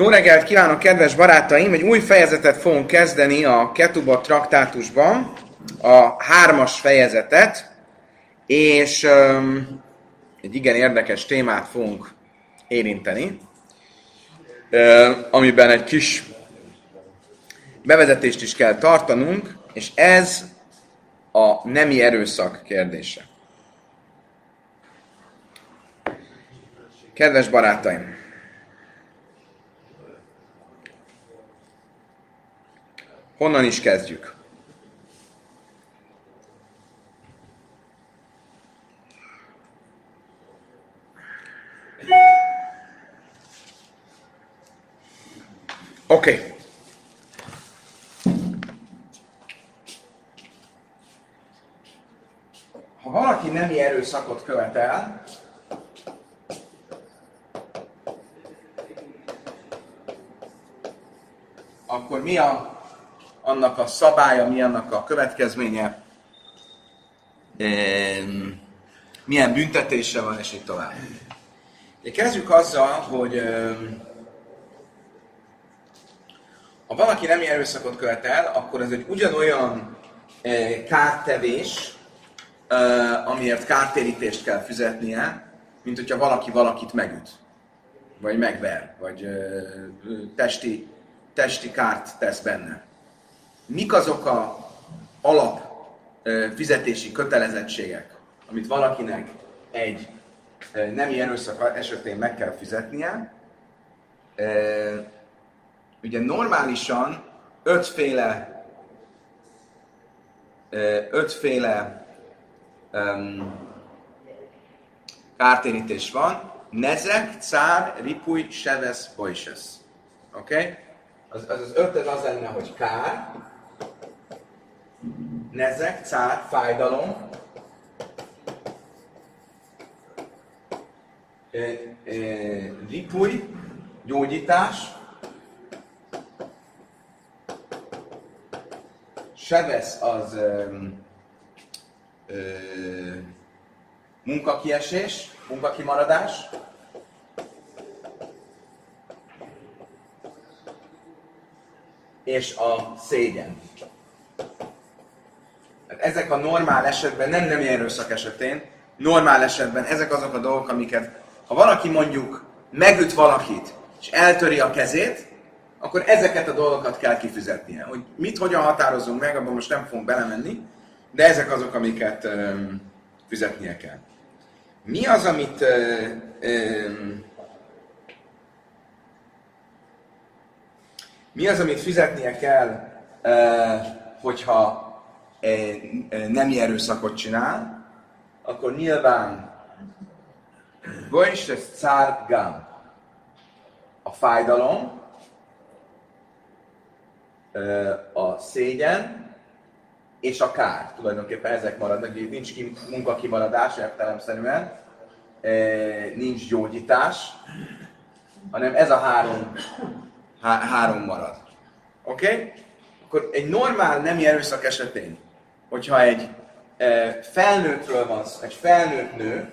Jó reggelt kívánok, kedves barátaim! Egy új fejezetet fogunk kezdeni a Ketuba traktátusban, a hármas fejezetet, és um, egy igen érdekes témát fogunk érinteni, um, amiben egy kis bevezetést is kell tartanunk, és ez a nemi erőszak kérdése. Kedves barátaim! Honnan is kezdjük? Oké. Okay. Ha valaki nemi erőszakot követel, akkor mi a annak a szabálya, mi annak a következménye, milyen büntetése van, és így tovább. De kezdjük azzal, hogy ha valaki nem erőszakot követel, akkor ez egy ugyanolyan kártevés, amiért kártérítést kell fizetnie, mint hogyha valaki valakit megüt, vagy megver, vagy testi, testi kárt tesz benne mik azok a alap fizetési kötelezettségek, amit valakinek egy nemi erőszak esetén meg kell fizetnie. Ugye normálisan ötféle ötféle um, kártérítés van. Nezek, cár, ripuj, sevesz, bojsesz. Oké? Okay? Az, az, az öt az lenne, hogy kár, nezek, cár, fájdalom, ripuj, gyógyítás, sebesz az ö, ö, munkakiesés, munkakimaradás, és a szégyen ezek a normál esetben, nem nem erőszak esetén, normál esetben ezek azok a dolgok, amiket, ha valaki mondjuk megüt valakit, és eltöri a kezét, akkor ezeket a dolgokat kell kifizetnie. Hogy mit, hogyan határozunk meg, abban most nem fogunk belemenni, de ezek azok, amiket um, fizetnie kell. Mi az, amit uh, mi az, amit fizetnie kell, uh, hogyha nemi erőszakot csinál, akkor nyilván Goyis ez cár gam. A fájdalom, a szégyen és a kár. Tulajdonképpen ezek maradnak, így nincs ki, munkakimaradás értelemszerűen, nincs gyógyítás, hanem ez a három, há, három marad. Oké? Okay? Akkor egy normál nemi erőszak esetén hogyha egy felnőttről van szó, egy felnőtt nő,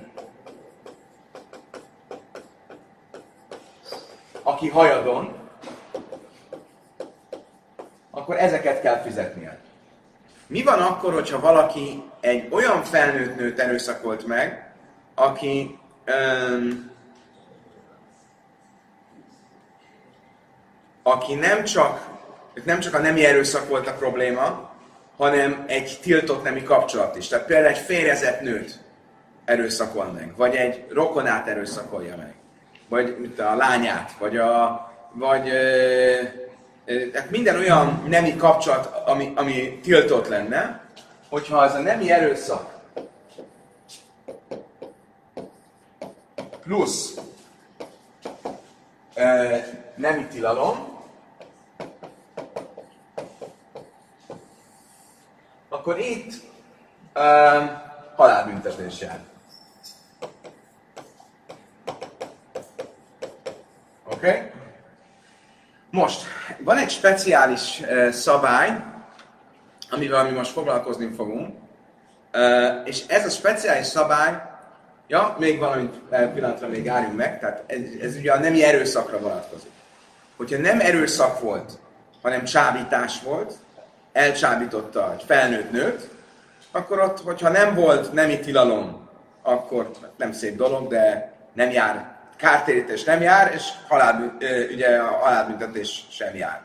aki hajadon, akkor ezeket kell fizetnie. Mi van akkor, hogyha valaki egy olyan felnőtt nőt erőszakolt meg, aki um, aki nem csak, nem csak a nemi erőszak volt a probléma, hanem egy tiltott nemi kapcsolat is. Tehát például egy férjezett nőt erőszakol meg, vagy egy rokonát erőszakolja meg, vagy mint a lányát, vagy a vagy tehát minden olyan nemi kapcsolat, ami, ami tiltott lenne, hogyha az a nemi erőszak plusz ö, nemi tilalom, akkor itt um, halálbüntetés jár. Oké? Okay? Most, van egy speciális uh, szabály, amivel mi most foglalkozni fogunk, uh, és ez a speciális szabály, ja, még valamit pillanatra még álljunk meg, tehát ez, ez ugye a nemi erőszakra vonatkozik. hogyha nem erőszak volt, hanem csábítás volt, elcsábította egy felnőtt nőt, akkor ott, hogyha nem volt nemi tilalom, akkor nem szép dolog, de nem jár, kártérítés nem jár, és halál, ugye halálbüntetés sem jár.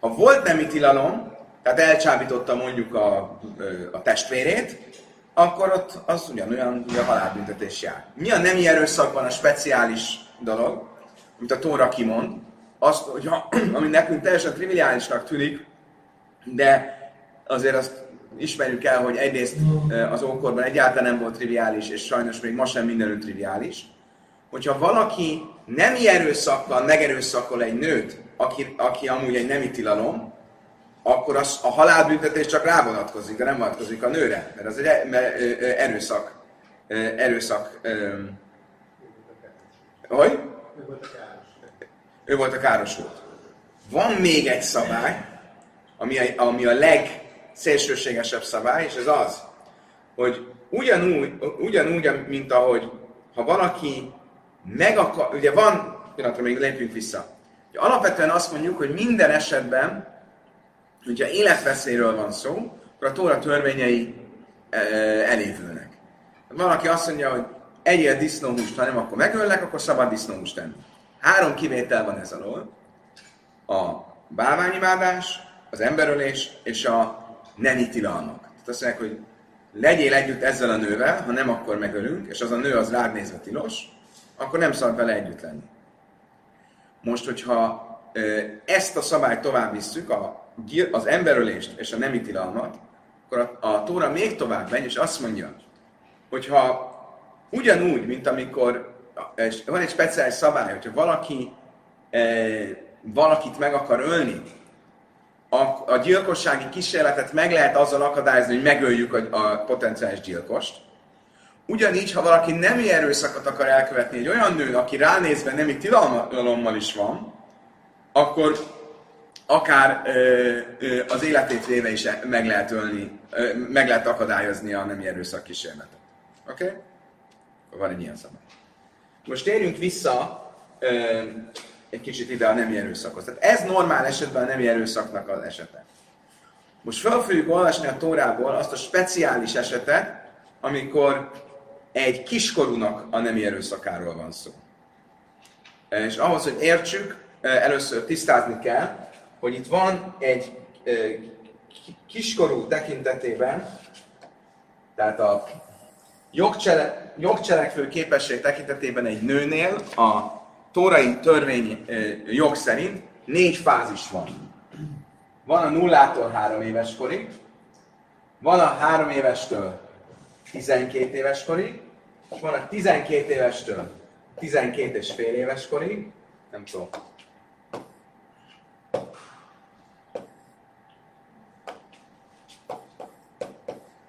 Ha volt nemi tilalom, tehát elcsábította mondjuk a, a testvérét, akkor ott az ugyanolyan, a halálbüntetés jár. Mi a nemi erőszakban a speciális dolog, amit a Tóra kimond, azt, hogy ha, ami nekünk teljesen triviálisnak tűnik, de azért azt ismerjük el, hogy egyrészt az ókorban egyáltalán nem volt triviális, és sajnos még ma sem mindenütt triviális, hogyha valaki nem erőszakkal megerőszakol egy nőt, aki, aki amúgy egy nemi tilalom, akkor az, a halálbüntetés csak rá vonatkozik, de nem vonatkozik a nőre, mert az egy erőszak. Erőszak. Hogy? Ő volt a károsult. Van még egy szabály, ami a, ami a legszélsőségesebb szabály, és ez az, hogy ugyanúgy, ugyanúgy, mint ahogy ha valaki meg akar, ugye van, pillanatra még lépjünk vissza. Ugye alapvetően azt mondjuk, hogy minden esetben, hogyha életveszélyről van szó, akkor a Tóra törvényei e, elévülnek. Valaki azt mondja, hogy egyél disznóhúst, ha nem, akkor megöllek, akkor szabad disznóhúst tenni. Három kivétel van ez alól. A bálványimádás, az emberölés és a nemi tilalmak. Tehát azt mondják, hogy legyél együtt ezzel a nővel, ha nem, akkor megölünk, és az a nő az rád nézve tilos, akkor nem szabad vele együtt lenni. Most, hogyha ezt a szabályt tovább visszük, a, az emberölést és a nemi tilalmat, akkor a, a Tóra még tovább megy, és azt mondja, hogyha ugyanúgy, mint amikor és van egy speciális szabály, hogyha valaki valakit meg akar ölni, a, a gyilkossági kísérletet meg lehet azzal akadályozni, hogy megöljük a, a potenciális gyilkost. Ugyanígy, ha valaki nem erőszakot akar elkövetni egy olyan nő, aki ránézve nemi tilalommal is van, akkor akár ö, ö, az életét véve is meg lehet ölni, ö, meg lehet akadályozni a nemi erőszak kísérletet. Oké? Okay? Van egy ilyen szabály. Most térjünk vissza ö, egy kicsit ide a nemi erőszakhoz. Tehát ez normál esetben a nemi erőszaknak az esete. Most fel fogjuk olvasni a Tórából azt a speciális esetet, amikor egy kiskorúnak a nemi erőszakáról van szó. És ahhoz, hogy értsük, először tisztázni kell, hogy itt van egy kiskorú tekintetében, tehát a jogcsele, jogcselekvő képesség tekintetében egy nőnél a tórai törvény jog szerint négy fázis van. Van a nullától három éves korig, van a három évestől 12 éves korig, és van a 12 évestől 12 és fél éves korig, nem tudom.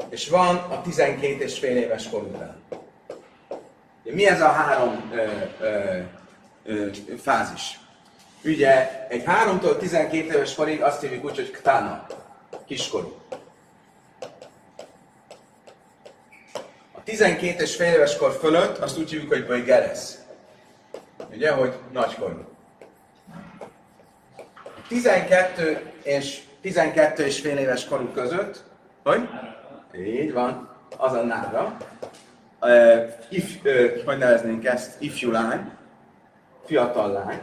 És van a 12 és fél éves kor után. Mi ez a három ö, ö, fázis? Ugye egy 3-tól 12 éves korig azt hívjuk úgy, hogy ktana, kiskorú. A 12 és fél éves kor fölött azt úgy hívjuk, hogy geresz. Ugye, hogy nagykorú. 12 és 12 és fél éves korú között, hogy? Így van, az a nára. Uh, if, uh, hogy neveznénk ezt? Ifjú lány, fiatal lány.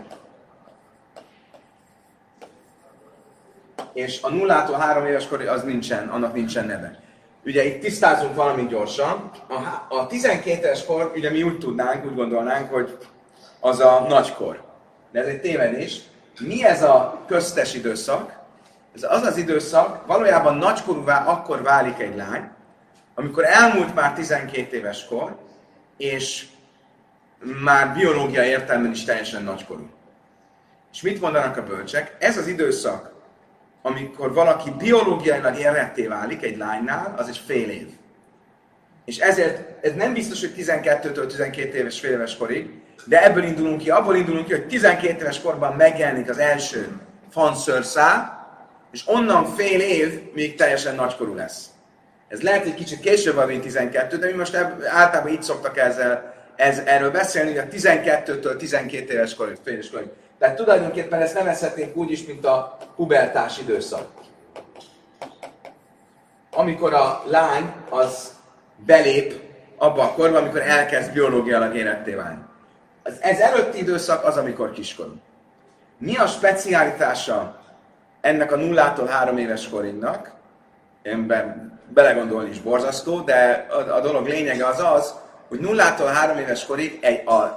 És a nullától három éves kor az nincsen, annak nincsen neve. Ugye itt tisztázunk valamit gyorsan. A, a 12 éves kor, ugye mi úgy tudnánk, úgy gondolnánk, hogy az a nagykor. De ez egy tévedés. Mi ez a köztes időszak? Ez az az időszak, valójában nagykorúvá akkor válik egy lány, amikor elmúlt már 12 éves kor, és már biológia értelmen is teljesen nagykorú. És mit mondanak a bölcsek? Ez az időszak, amikor valaki biológiailag éretté válik egy lánynál, az egy fél év. És ezért ez nem biztos, hogy 12-től 12 éves fél éves korig, de ebből indulunk ki, abból indulunk ki, hogy 12 éves korban megjelenik az első fanszörszá, és onnan fél év még teljesen nagykorú lesz. Ez lehet egy kicsit később van, mint 12, de mi most általában így szoktak ezzel, ez, erről beszélni, hogy a 12-től 12 éves korig, fél éves korig Tehát tulajdonképpen ezt nevezhetnénk úgy is, mint a pubertás időszak. Amikor a lány az belép abba a korba, amikor elkezd biológiailag éretté válni. Az ez előtti időszak az, amikor kiskorú. Mi a speciálitása ennek a nullától három éves koringnak? Én be, belegondolni is borzasztó, de a, a dolog lényege az az, hogy nullától három éves korig egy, a, a,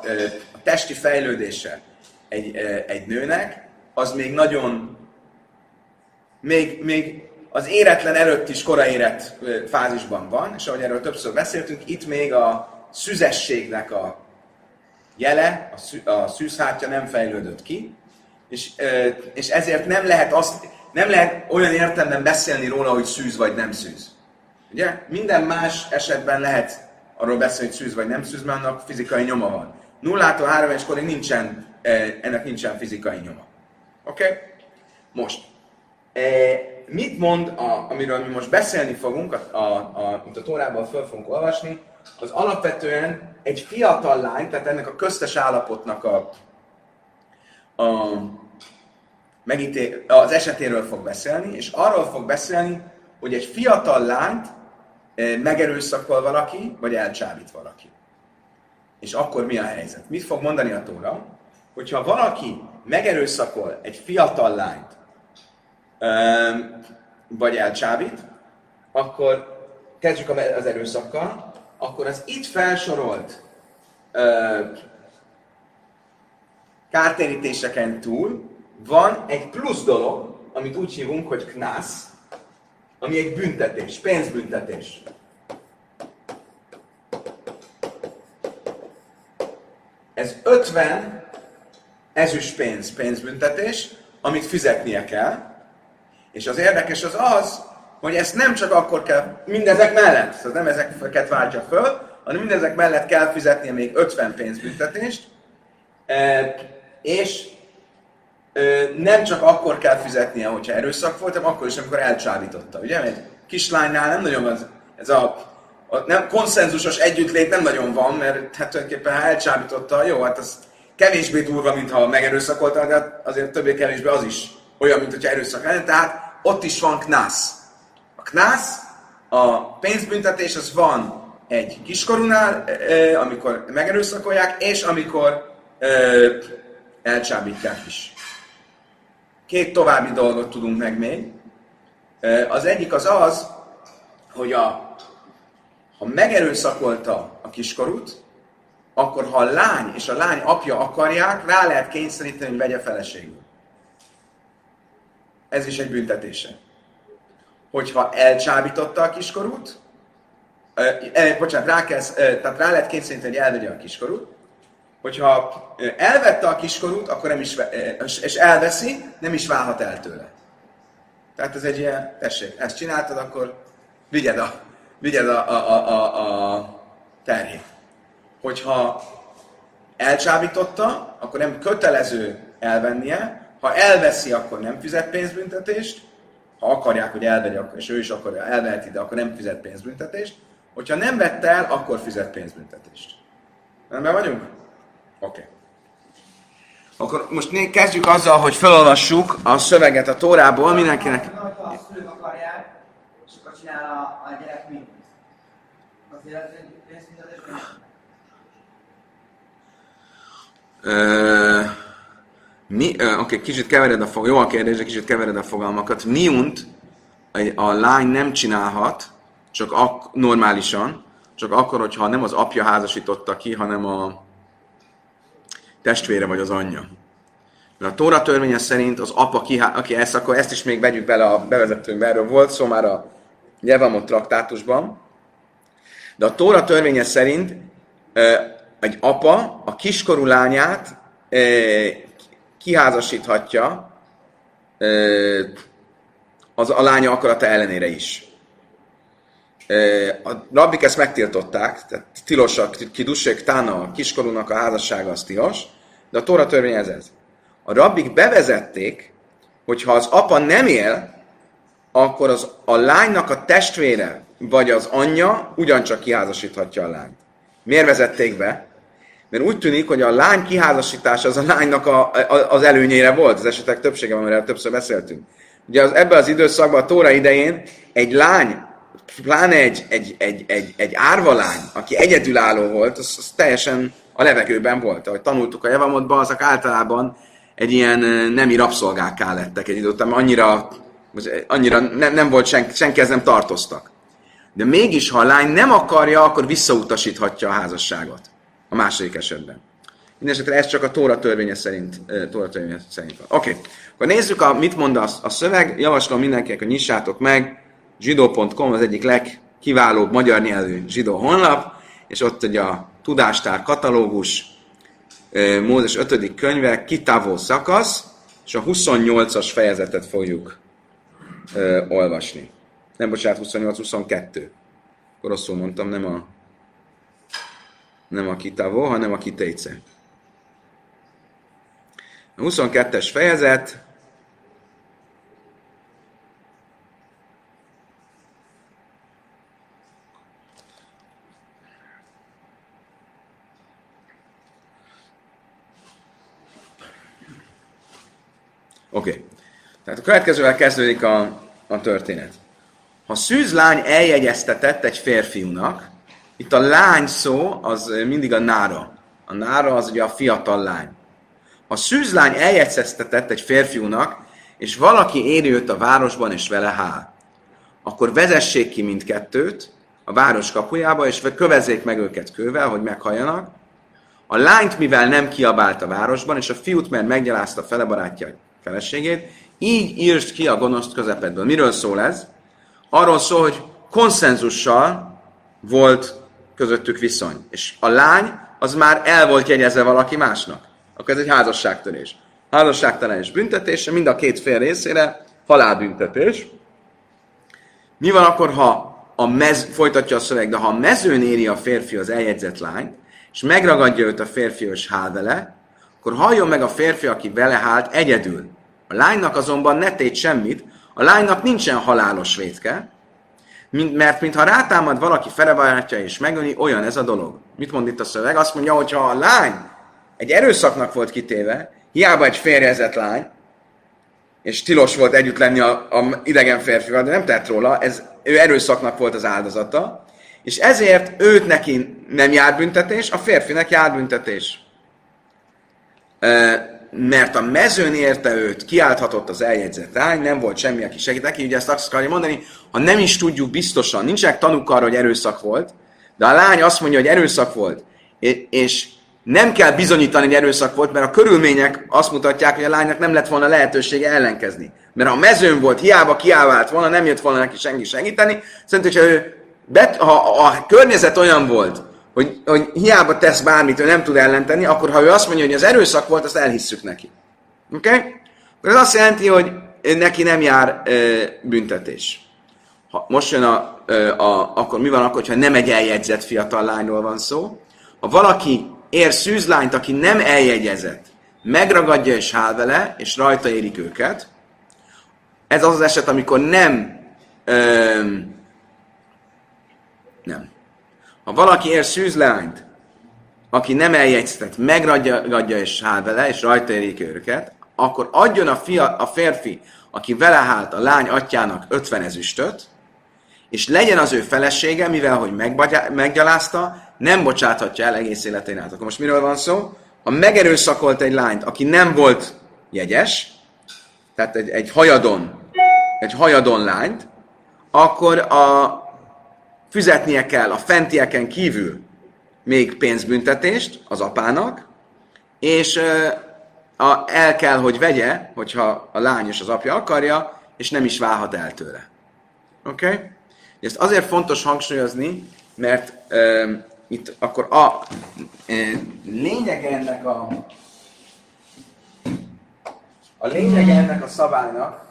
testi fejlődése egy, egy nőnek, az még nagyon, még, még az éretlen előtt is koraérett fázisban van, és ahogy erről többször beszéltünk, itt még a szüzességnek a jele, a, szű, a szűzhártya nem fejlődött ki, és, és ezért nem lehet, azt, nem lehet olyan értelemben beszélni róla, hogy szűz vagy nem szűz. Ugye? Minden más esetben lehet arról beszélni, hogy szűz vagy nem szűz, mert annak fizikai nyoma van. Nullától három éves korig nincsen, ennek nincsen fizikai nyoma. Oké? Okay? Most. Mit mond, a, amiről mi most beszélni fogunk, a, a, a, amit a Tórában föl fogunk olvasni, az alapvetően egy fiatal lány, tehát ennek a köztes állapotnak a, a megítél, az esetéről fog beszélni, és arról fog beszélni, hogy egy fiatal lányt eh, megerőszakol valaki, vagy elcsábít valaki. És akkor mi a helyzet? Mit fog mondani a Tóra? Hogyha valaki megerőszakol egy fiatal lányt, vagy elcsábít, akkor kezdjük az erőszakkal, akkor az itt felsorolt kártérítéseken túl van egy plusz dolog, amit úgy hívunk, hogy knász, ami egy büntetés, pénzbüntetés. Ez 50 ezüst pénz, pénzbüntetés, amit fizetnie kell, és az érdekes az az, hogy ezt nem csak akkor kell, mindezek mellett, szóval nem ezeket váltja föl, hanem mindezek mellett kell fizetnie még 50 pénzbüntetést, és nem csak akkor kell fizetnie, hogyha erőszak volt, hanem akkor is, amikor elcsábította. Ugye? Egy kislánynál nem nagyon van ez a, a nem, konszenzusos együttlét nem nagyon van, mert hát tulajdonképpen ha elcsábította, jó, hát az kevésbé durva, mint ha megerőszakolta, de azért többé-kevésbé az is olyan, mint hogyha erőszak lenne, tehát ott is van knász. A knász, a pénzbüntetés, az van egy kiskorúnál, amikor megerőszakolják, és amikor elcsábítják is. Két további dolgot tudunk meg még. Az egyik az az, hogy a, ha megerőszakolta a kiskorút, akkor ha a lány és a lány apja akarják, rá lehet kényszeríteni, hogy vegye feleségül. Ez is egy büntetése. Hogyha elcsábította a kiskorút, eh, bocsánat, rá, kell, tehát rá lehet kényszeríteni, hogy elvegye a kiskorút, hogyha elvette a kiskorút, akkor nem is, és elveszi, nem is válhat el tőle. Tehát ez egy ilyen, tessék, ezt csináltad, akkor vigyed a, vigyed a, a, a, a, terhét. Hogyha elcsábította, akkor nem kötelező elvennie, ha elveszi, akkor nem fizet pénzbüntetést, ha akarják, hogy elvegye, és ő is akarja, elveheti, de akkor nem fizet pénzbüntetést. Hogyha nem vette el, akkor fizet pénzbüntetést. Rendben vagyunk? Oké. Okay. Akkor most kezdjük azzal, hogy felolvassuk a szöveget a Tórából mindenkinek. Ha a szülők akarják, és akkor csinál a, a gyerek mit? Azért mi, oké, okay, kicsit kevered a fogalmakat, jó a kérdés, de kicsit kevered a fogalmakat. Miunt a lány nem csinálhat, csak ak- normálisan, csak akkor, hogyha nem az apja házasította ki, hanem a testvére vagy az anyja. Mert a Tóra törvénye szerint az apa, ki, aki ezt, akkor ezt is még vegyük bele a bevezetőnkbe, erről volt szó már a Nyelvamot traktátusban, de a Tóra törvénye szerint egy apa a kiskorú lányát kiházasíthatja az a lánya akarata ellenére is. A rabbik ezt megtiltották, tehát tilos a kidussék, tána a kiskorúnak a házassága az tilos, de a Tóra törvény ez ez. A rabbik bevezették, hogy ha az apa nem él, akkor az, a lánynak a testvére vagy az anyja ugyancsak kiházasíthatja a lányt. Miért vezették be? mert úgy tűnik, hogy a lány kiházasítása az a lánynak a, a, az előnyére volt, az esetek többsége, amiről többször beszéltünk. Ugye az, ebben az időszakban, a Tóra idején egy lány, pláne egy, egy, egy, egy, egy árva lány, aki egyedülálló volt, az, az teljesen a levegőben volt. Ahogy tanultuk a javamotban, azok általában egy ilyen nemi rabszolgákká lettek egy idő után, annyira, annyira nem, nem volt senki, senkihez nem tartoztak. De mégis, ha a lány nem akarja, akkor visszautasíthatja a házasságot a második esetben. Mindenesetre ez csak a Tóra törvénye szerint, Tóra törvénye szerint van. Oké, okay. akkor nézzük, a, mit mond a, a szöveg. Javaslom mindenkinek, hogy nyissátok meg. zsidó.com az egyik legkiválóbb magyar nyelvű zsidó honlap, és ott ugye a tudástár katalógus, Mózes 5. könyve, kitávó szakasz, és a 28-as fejezetet fogjuk ö, olvasni. Nem, bocsánat, 28, 22. Akkor rosszul mondtam, nem a nem a kitávó, hanem a kitéce. A 22-es fejezet, Oké. Okay. Tehát a következővel kezdődik a, a történet. Ha szűzlány eljegyeztetett egy férfiúnak, itt a lány szó az mindig a nára. A nára az ugye a fiatal lány. Ha szűzlány eljegyeztetett egy férfiúnak, és valaki éri őt a városban, és vele hál, akkor vezessék ki mindkettőt a város kapujába, és kövezzék meg őket kővel, hogy meghalljanak. A lányt, mivel nem kiabált a városban, és a fiút, mert meggyalázta fele barátja feleségét, így írst ki a gonoszt közepedből. Miről szól ez? Arról szól, hogy konszenzussal volt közöttük viszony. És a lány az már el volt jegyezve valaki másnak. Akkor ez egy házasságtörés. Házasságtörés büntetése mind a két fél részére halálbüntetés. Mi van akkor, ha a mez, folytatja a szöveg, de ha a mezőn éri a férfi az eljegyzett lányt, és megragadja őt a férfi, és hál vele, akkor halljon meg a férfi, aki vele hált egyedül. A lánynak azonban ne tét semmit, a lánynak nincsen halálos vétke, mert mintha rátámad valaki feleváltja és megöli, olyan ez a dolog. Mit mond itt a szöveg? Azt mondja, hogy ha a lány egy erőszaknak volt kitéve, hiába egy férjezett lány, és tilos volt együtt lenni a, a idegen férfival, de nem tett róla, ez, ő erőszaknak volt az áldozata, és ezért őt neki nem jár büntetés, a férfinek jár büntetés mert a mezőn érte őt, kiálthatott az eljegyzett lány, nem volt semmi, aki segít neki, ugye ezt azt akarja mondani, ha nem is tudjuk biztosan, nincsenek tanúk arra, hogy erőszak volt, de a lány azt mondja, hogy erőszak volt, és nem kell bizonyítani, hogy erőszak volt, mert a körülmények azt mutatják, hogy a lánynak nem lett volna lehetősége ellenkezni. Mert ha a mezőn volt, hiába kiállt volna, nem jött volna neki senki segíteni, szerintem, hogyha ő bet, ha a környezet olyan volt, hogy, hogy hiába tesz bármit, ő nem tud ellenteni, akkor ha ő azt mondja, hogy az erőszak volt, azt elhisszük neki. Oké? Okay? Ez azt jelenti, hogy neki nem jár ö, büntetés. Ha most jön a, ö, a, akkor mi van akkor, ha nem egy eljegyzett fiatal lányról van szó? Ha valaki ér szűzlányt, aki nem eljegyezett, megragadja és hál vele, és rajta érik őket, ez az az eset, amikor nem ö, nem ha valaki ér szűzleányt, aki nem eljegyztetett, megragadja és hál vele, és rajta érik őket, akkor adjon a, fia, a férfi, aki vele hált a lány atyának 50 ezüstöt, és legyen az ő felesége, mivel hogy meggyalázta, nem bocsáthatja el egész életén át. Akkor most miről van szó? Ha megerőszakolt egy lányt, aki nem volt jegyes, tehát egy, egy hajadon, egy hajadon lányt, akkor a fizetnie kell a fentieken kívül még pénzbüntetést az apának, és a, el kell, hogy vegye, hogyha a lány és az apja akarja, és nem is válhat el tőle. Oké? Okay? Ezt azért fontos hangsúlyozni, mert uh, itt akkor a uh, lényeg ennek a a lényeg ennek a szabálynak,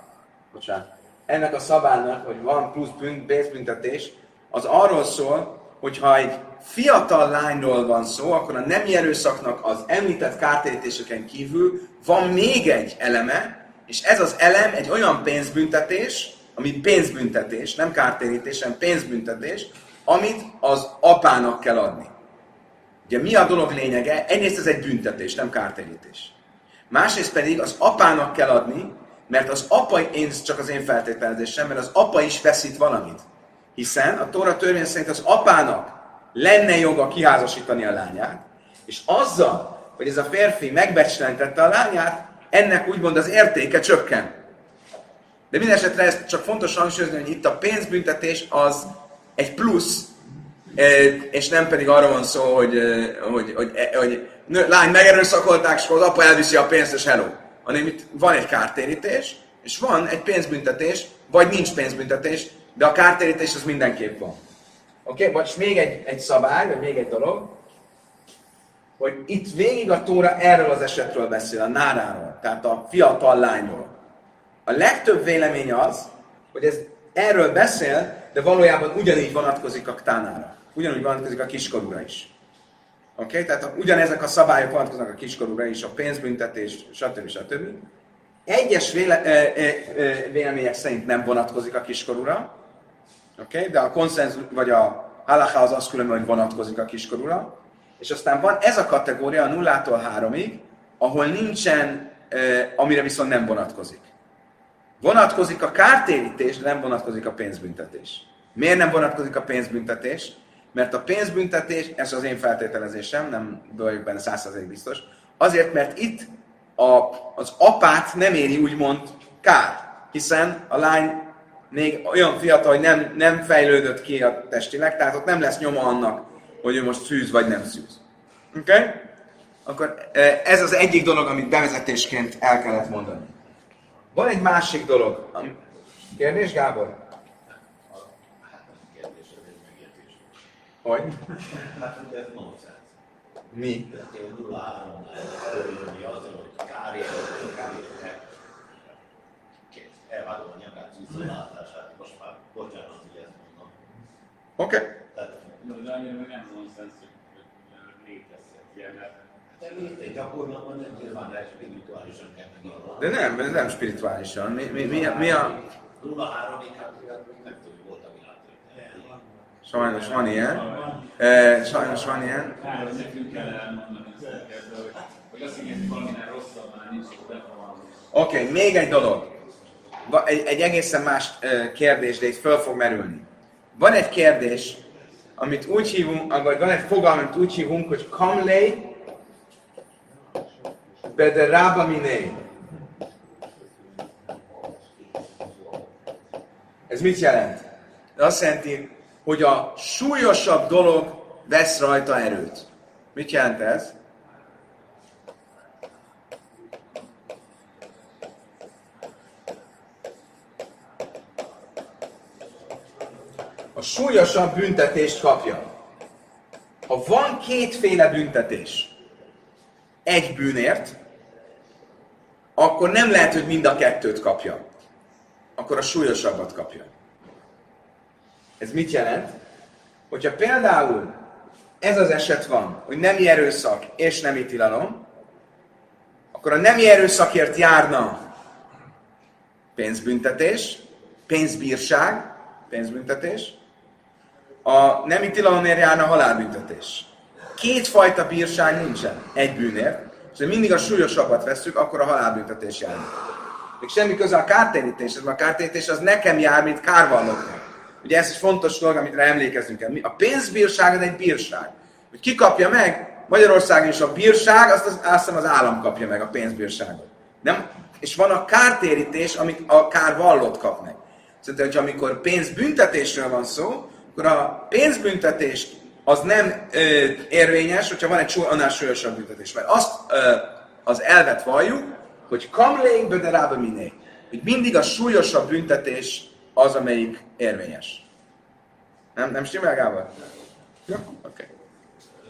bocsánat, ennek a szabálynak, hogy van plusz pénzbüntetés, az arról szól, hogy ha egy fiatal lányról van szó, akkor a nemi erőszaknak az említett kártérítéseken kívül van még egy eleme, és ez az elem egy olyan pénzbüntetés, ami pénzbüntetés, nem kártérítés, hanem pénzbüntetés, amit az apának kell adni. Ugye mi a dolog lényege? Egyrészt ez egy büntetés, nem kártérítés. Másrészt pedig az apának kell adni, mert az apa, én csak az én feltételezésem, mert az apa is veszít valamit. Hiszen a Tóra törvény szerint az apának lenne joga kiházasítani a lányát, és azzal, hogy ez a férfi megbecslentette a lányát, ennek úgymond az értéke csökken. De minden esetre ez csak fontos hangsúlyozni, hogy itt a pénzbüntetés az egy plusz, és nem pedig arra van szó, hogy, hogy, hogy, hogy nő, lány megerőszakolták, és az apa elviszi a pénzt, és hello. Hanem itt van egy kártérítés, és van egy pénzbüntetés, vagy nincs pénzbüntetés, de a kártérítés az mindenképp van. Oké, okay? vagy még egy, egy szabály, vagy még egy dolog, hogy itt végig a Tóra erről az esetről beszél, a náráról, tehát a fiatal lányról. A legtöbb vélemény az, hogy ez erről beszél, de valójában ugyanígy vonatkozik a ktánára. Ugyanúgy vonatkozik a kiskorúra is. Oké? Okay? Tehát ugyanezek a szabályok vonatkoznak a kiskorúra is, a pénzbüntetés, stb. stb. Egyes véle, e, e, vélemények szerint nem vonatkozik a kiskorúra, Okay? De a konszenzus, vagy a halaká az az különben, hogy vonatkozik a kiskorúra. És aztán van ez a kategória a nullától háromig, ahol nincsen, e, amire viszont nem vonatkozik. Vonatkozik a kártérítés, de nem vonatkozik a pénzbüntetés. Miért nem vonatkozik a pénzbüntetés? Mert a pénzbüntetés, ez az én feltételezésem, nem vagyok benne százszerzék biztos, azért, mert itt a, az apát nem éri úgymond kár, hiszen a lány még olyan fiatal, hogy nem, nem fejlődött ki a testileg, tehát ott nem lesz nyoma annak, hogy ő most szűz vagy nem szűz. Oké? Okay? Akkor e, ez az egyik dolog, amit bevezetésként el kellett mondani. Van egy másik dolog. Kérdés, Gábor? Hogy? Hát ugye ez nonsens. Mi? Tehát én nulla azon, hogy kárért, kárért, kész. Elvágom a nyakát visszalátását. Most már bocsánat, hogy ezt mondom. Oké. Okay. Tehát, De annyira meg nem nonsens, hogy létezhet ilyen, mert de nem nem, spirituálisan. Mi, mi, mi, mi a... Nulla háromig, hát nem tudom, volt a. Sajnos van ilyen. E, sajnos van ilyen. nekünk kell elmondani hogy, azt hogy rosszabb már nincs. Oké, okay, még egy dolog. Egy, egy egészen más kérdés, de itt föl fog merülni. Van egy kérdés, amit úgy hívunk, vagy van egy fogalom, amit úgy hívunk, hogy kamlei bede rába miné. Ez mit jelent? Ez azt jelenti, hogy a súlyosabb dolog vesz rajta erőt. Mit jelent ez? Súlyosabb büntetést kapja. Ha van kétféle büntetés egy bűnért, akkor nem lehet, hogy mind a kettőt kapja. Akkor a súlyosabbat kapja. Ez mit jelent? Hogyha például ez az eset van, hogy nem erőszak és nem tilalom, akkor a nem erőszakért járna pénzbüntetés, pénzbírság, pénzbüntetés, a nemi tilalomért járna halálbüntetés. Kétfajta bírság nincsen egy bűnért, és ha mindig a súlyosabbat veszük, akkor a halálbüntetés jár. Még semmi köze a kártérítéshez, mert a kártérítés az nekem jár, mint kárvallóknak. Ugye ez egy fontos dolog, amit emlékeznünk kell. A pénzbírság az egy bírság. Hogy ki kapja meg? Magyarországon is a bírság, azt, az, azt hiszem az állam kapja meg a pénzbírságot. Nem? És van a kártérítés, amit a kárvallót kap meg. Szerintem, hogy amikor pénzbüntetésről van szó, akkor a pénzbüntetés az nem ö, érvényes, hogyha van egy súly, annál súlyosabb büntetés. Mert azt ö, az elvet valljuk, hogy kamlék böderába miné. Hogy mindig a súlyosabb büntetés az, amelyik érvényes. Nem, nem stimmel, Gábor? Jó, oké.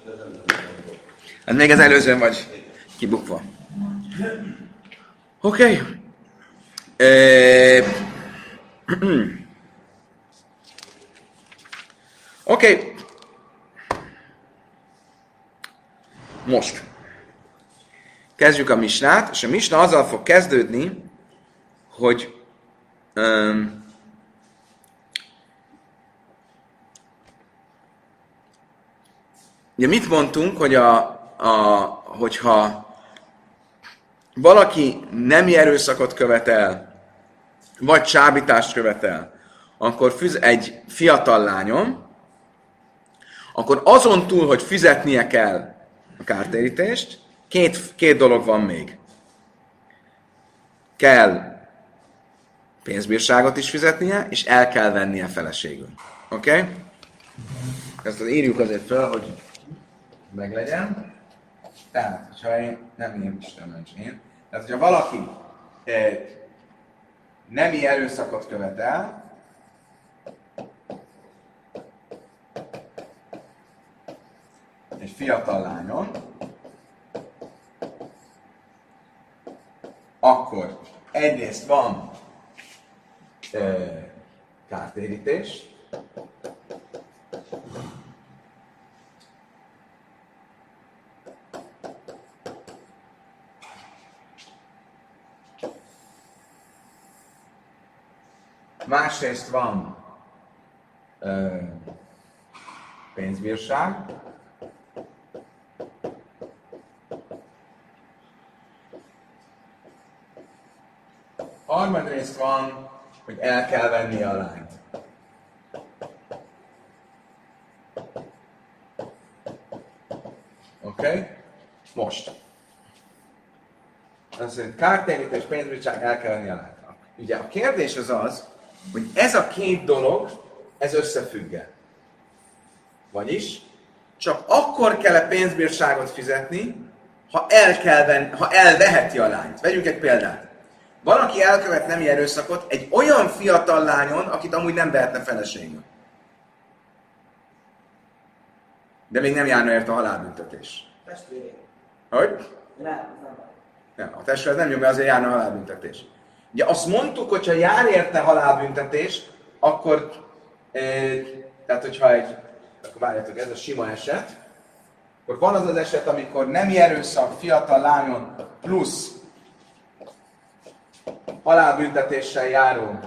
Okay. Hát még az előzőn vagy kibukva. Oké. Okay. Oké. Okay. Most. Kezdjük a misnát, és a misna azzal fog kezdődni, hogy um, ugye mit mondtunk, hogy a, a, hogyha valaki nem erőszakot követel, vagy csábítást követel, akkor füz egy fiatal lányom, akkor azon túl, hogy fizetnie kell a kártérítést, két, két dolog van még. Kell pénzbírságot is fizetnie, és el kell vennie feleségül. Oké? Okay? Ezt írjuk azért fel, hogy meglegyen. Tehát, hogyha én, nem én, Isten ments én. Tehát, hogyha valaki eh, nemi erőszakot követel, egy fiatal lányon, akkor egyrészt van e, kártérítés, Másrészt van ö, pénzbírság, Harmadrészt van, hogy el kell venni a lányt. Oké? Okay? Most. Azt mondja, kártérítés, pénzbírság, el kell venni a lányt. Ugye a kérdés az az, hogy ez a két dolog, ez összefügg -e. Vagyis, csak akkor kell -e pénzbírságot fizetni, ha, el kell venni, ha elveheti a lányt. Vegyünk egy példát. Valaki elkövet nemi erőszakot egy olyan fiatal lányon, akit amúgy nem vehetne feleségül. De még nem járna érte a halálbüntetés. Testvéré. Hogy? Nem, nem. Nem, a testvér nem nyomja, azért járna a halálbüntetés. Ugye azt mondtuk, hogy ha jár érte halálbüntetés, akkor, e, tehát hogyha egy, akkor várjátok, ez a sima eset, akkor van az az eset, amikor nem erőszak fiatal lányon plusz halálbüntetéssel járó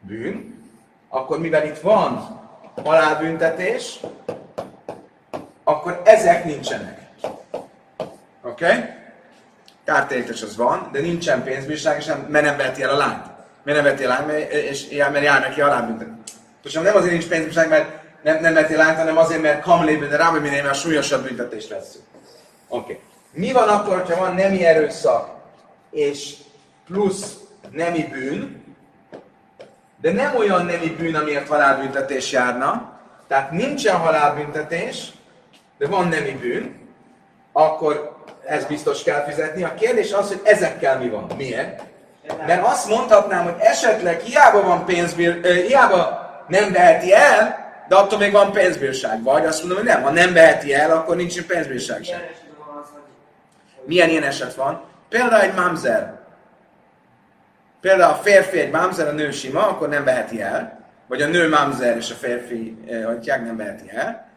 bűn, akkor mivel itt van halálbüntetés, akkor ezek nincsenek. Oké? Okay? Kártérítés az van, de nincsen pénzbírság, és nem, mert nem veheti el a lányt. Miért nem veheti a lányt, mert, és, mert jár neki halálbüntetés. Nem azért nincs pénzbírság, mert nem, nem veheti a lányt, hanem azért, mert kamlében, rá, minél a súlyosabb büntetést lesz. Oké. Okay. Mi van akkor, ha van nemi erőszak, és plusz nemi bűn, de nem olyan nemi bűn, amiért halálbüntetés járna, tehát nincsen halálbüntetés, de van nemi bűn, akkor ez biztos kell fizetni. A kérdés az, hogy ezekkel mi van. Miért? Mert azt mondhatnám, hogy esetleg hiába van pénzbír, uh, hiába nem veheti el, de attól még van pénzbírság. Vagy azt mondom, hogy nem, ha nem veheti el, akkor nincs pénzbírság sem. Milyen ilyen eset van? Például egy mamzer. Például a férfi egy mamzer, a nő sima, akkor nem veheti el. Vagy a nő mamzer és a férfi atyák nem veheti el.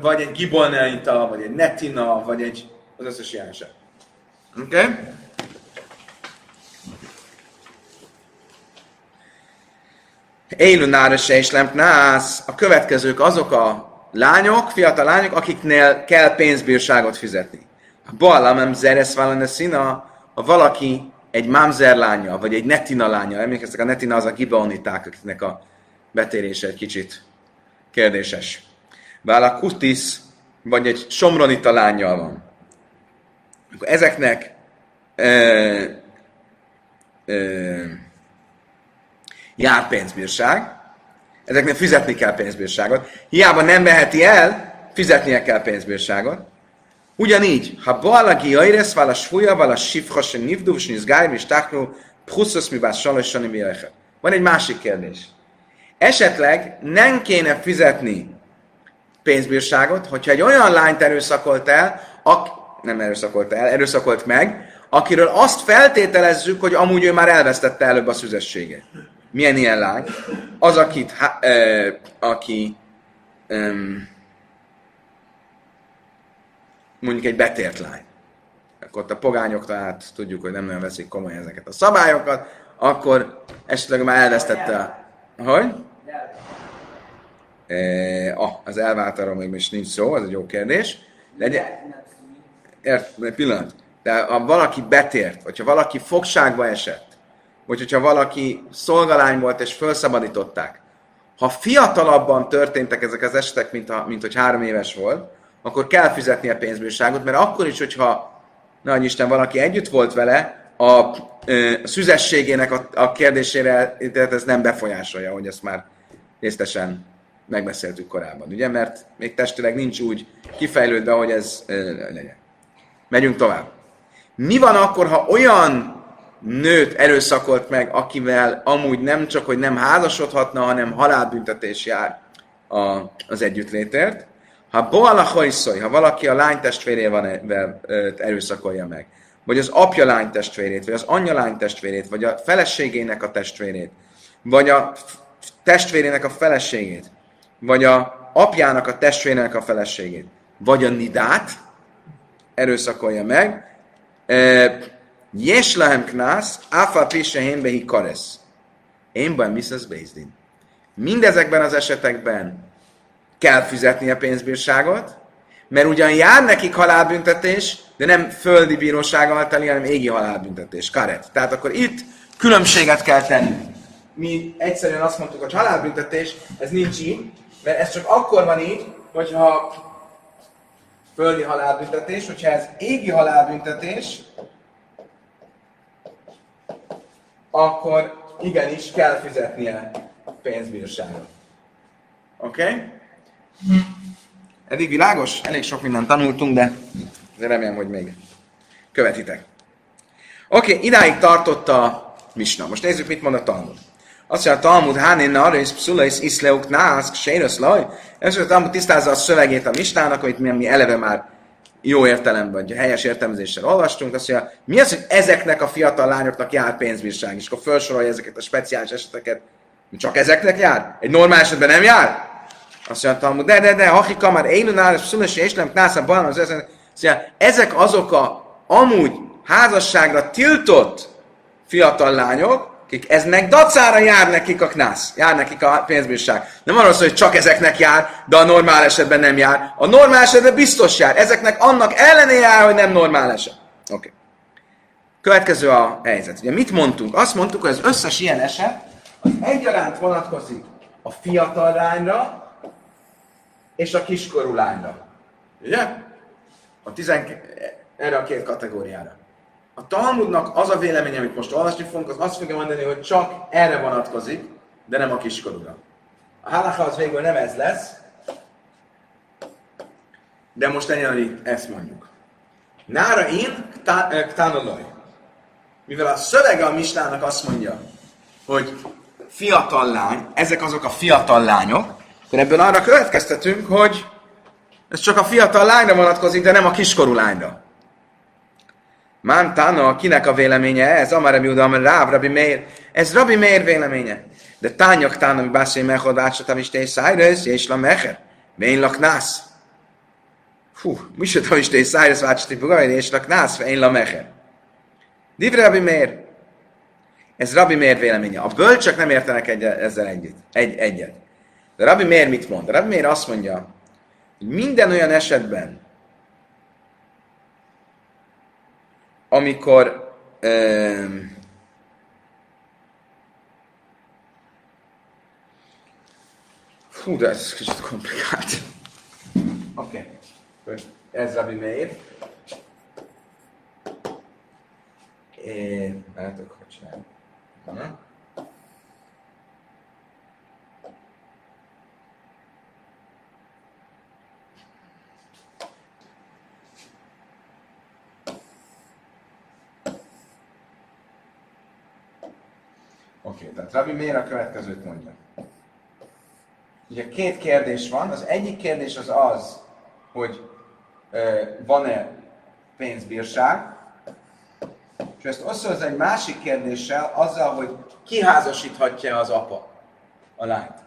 Vagy egy gibonelita, vagy egy netina, vagy egy az összes ilyen eset. Oké? Okay? Élunára se is nász. A következők azok a lányok, fiatal lányok, akiknél kell pénzbírságot fizetni. Baalam zeres valane szina, ha valaki egy mamzer lánya, vagy egy netina lánya, emlékeztek, a netina az a gibaoniták, akiknek a betérése egy kicsit kérdéses. Vála kutis, vagy egy somronita lányjal van. Akkor ezeknek ö, ö, jár pénzbírság, ezeknek fizetni kell pénzbírságot. Hiába nem veheti el, fizetnie kell pénzbírságot. Ugyanígy, ha Baalagi Jairesz, vala Sfuja, vala Sifha, se Nivdu, se Nizgáj, és Táknó, Pchuszos, mi bár Salosani, Van egy másik kérdés. Esetleg nem kéne fizetni pénzbírságot, hogyha egy olyan lányt erőszakolt el, ak, nem erőszakolt el, erőszakolt meg, akiről azt feltételezzük, hogy amúgy ő már elvesztette előbb a szüzességét. Milyen ilyen lány? Az, akit, ha, e, aki e, mondjuk egy betért lány, akkor ott a pogányok, tehát tudjuk, hogy nem nagyon veszik komolyan ezeket a szabályokat, akkor esetleg már elvesztette a... Hogy? E, ah, az elváltáról még most nincs szó, ez egy jó kérdés. Legyen, ért, pillanat. De ha valaki betért, vagy ha valaki fogságba esett, vagy hogyha valaki szolgalány volt és felszabadították, ha fiatalabban történtek ezek az esetek, mint, a, mint hogy három éves volt, akkor kell fizetni a pénzbírságot, mert akkor is, hogyha nagy Isten valaki együtt volt vele, a, a szüzességének a, a kérdésére tehát ez nem befolyásolja, hogy ezt már részletesen megbeszéltük korábban, ugye? Mert még testileg nincs úgy kifejlődve, hogy ez ö, legyen. Megyünk tovább. Mi van akkor, ha olyan nőt erőszakolt meg, akivel amúgy nem csak, hogy nem házasodhatna, hanem halálbüntetés jár a, az együttlétért? Ha boala hajszoj, ha valaki a lány testvérével erőszakolja meg, vagy az apja lány testvérét, vagy az anyja lány testvérét, vagy a feleségének a testvérét, vagy a testvérének a feleségét, vagy a apjának a testvérének a feleségét, vagy a nidát erőszakolja meg, Jes lehem knász, áfa pisse hénbehi karesz. Én baj Mrs. Bézdin. Mindezekben az esetekben kell fizetni a pénzbírságot, mert ugyan jár nekik halálbüntetés, de nem földi bíróság által, hanem égi halálbüntetés. Karet. Tehát akkor itt különbséget kell tenni. Mi egyszerűen azt mondtuk, hogy halálbüntetés, ez nincs így, mert ez csak akkor van így, hogyha földi halálbüntetés, hogyha ez égi halálbüntetés, akkor igenis kell fizetnie pénzbírságot. Oké? Okay? Eddig világos? Elég sok mindent tanultunk, de remélem, hogy még követitek. Oké, okay, idáig tartott a misna. Most nézzük, mit mond a Talmud. Azt mondja, a Talmud, Háné Naris, Pszulais, Iszleuk, Nászk, Sérosz, Laj. Ez a Talmud tisztázza a szövegét a mistának, amit mi, mi eleve már jó értelemben, vagy helyes értelmezéssel olvastunk, azt mondja, mi az, hogy ezeknek a fiatal lányoknak jár pénzbírság, és akkor felsorolja ezeket a speciális eseteket, csak ezeknek jár? Egy normál esetben nem jár? Azt mondja, de, de, de, haki már én nál, szülösi és nem knászam, ban, az ezen, ezek azok a amúgy házasságra tiltott fiatal lányok, akik eznek dacára jár nekik a knász, jár nekik a pénzbírság. Nem arról szól, hogy csak ezeknek jár, de a normál esetben nem jár. A normál esetben biztos jár. Ezeknek annak ellené jár, hogy nem normál eset. Oké. Okay. Következő a helyzet. Ugye mit mondtunk? Azt mondtuk, hogy az összes ilyen eset az egyaránt vonatkozik a fiatal lányra és a kiskorú lányra. Ugye? A tizen... erre a két kategóriára. A Talmudnak az a véleménye, amit most olvasni fogunk, az azt fogja mondani, hogy csak erre vonatkozik, de nem a kiskorúra. A halacha az végül nem ez lesz, de most hogy ezt mondjuk. Nára én ktánoloj. Mivel a szövege a mistának azt mondja, hogy fiatal lány, ezek azok a fiatal lányok, akkor ebből arra következtetünk, hogy ez csak a fiatal lányra vonatkozik, de nem a kiskorú lányra. Mántana, kinek a véleménye ez? Amar Rabbi Uda, Amar Ráv, Rabbi Meir. Ez Rabbi Meir véleménye. De tányak tán, ami bászai mechod, vátsatam is tény szájrez, és la mecher. Vén laknász. Hú, mi se tudom is tény szájrez, vátsatam bugaj, és laknász, vén la mecher. Divre Rabbi Meir. Ez Rabbi Meir véleménye. A bölcsök nem értenek egy, ezzel egyet. Egy, egyet. De Rabbi Meir mit mond? Rabbi Meir azt mondja, hogy minden olyan esetben, amikor um, Hú, de ez kicsit komplikált. Oké. Okay. Ez Rabbi Meir. É, látok, hogy csinálni. Oké, okay, tehát Rabbi miért a következőt mondja? Ugye két kérdés van. Az egyik kérdés az az, hogy van-e pénzbírság, és ezt osztozza egy másik kérdéssel, azzal, hogy kiházasíthatja az apa a lányt.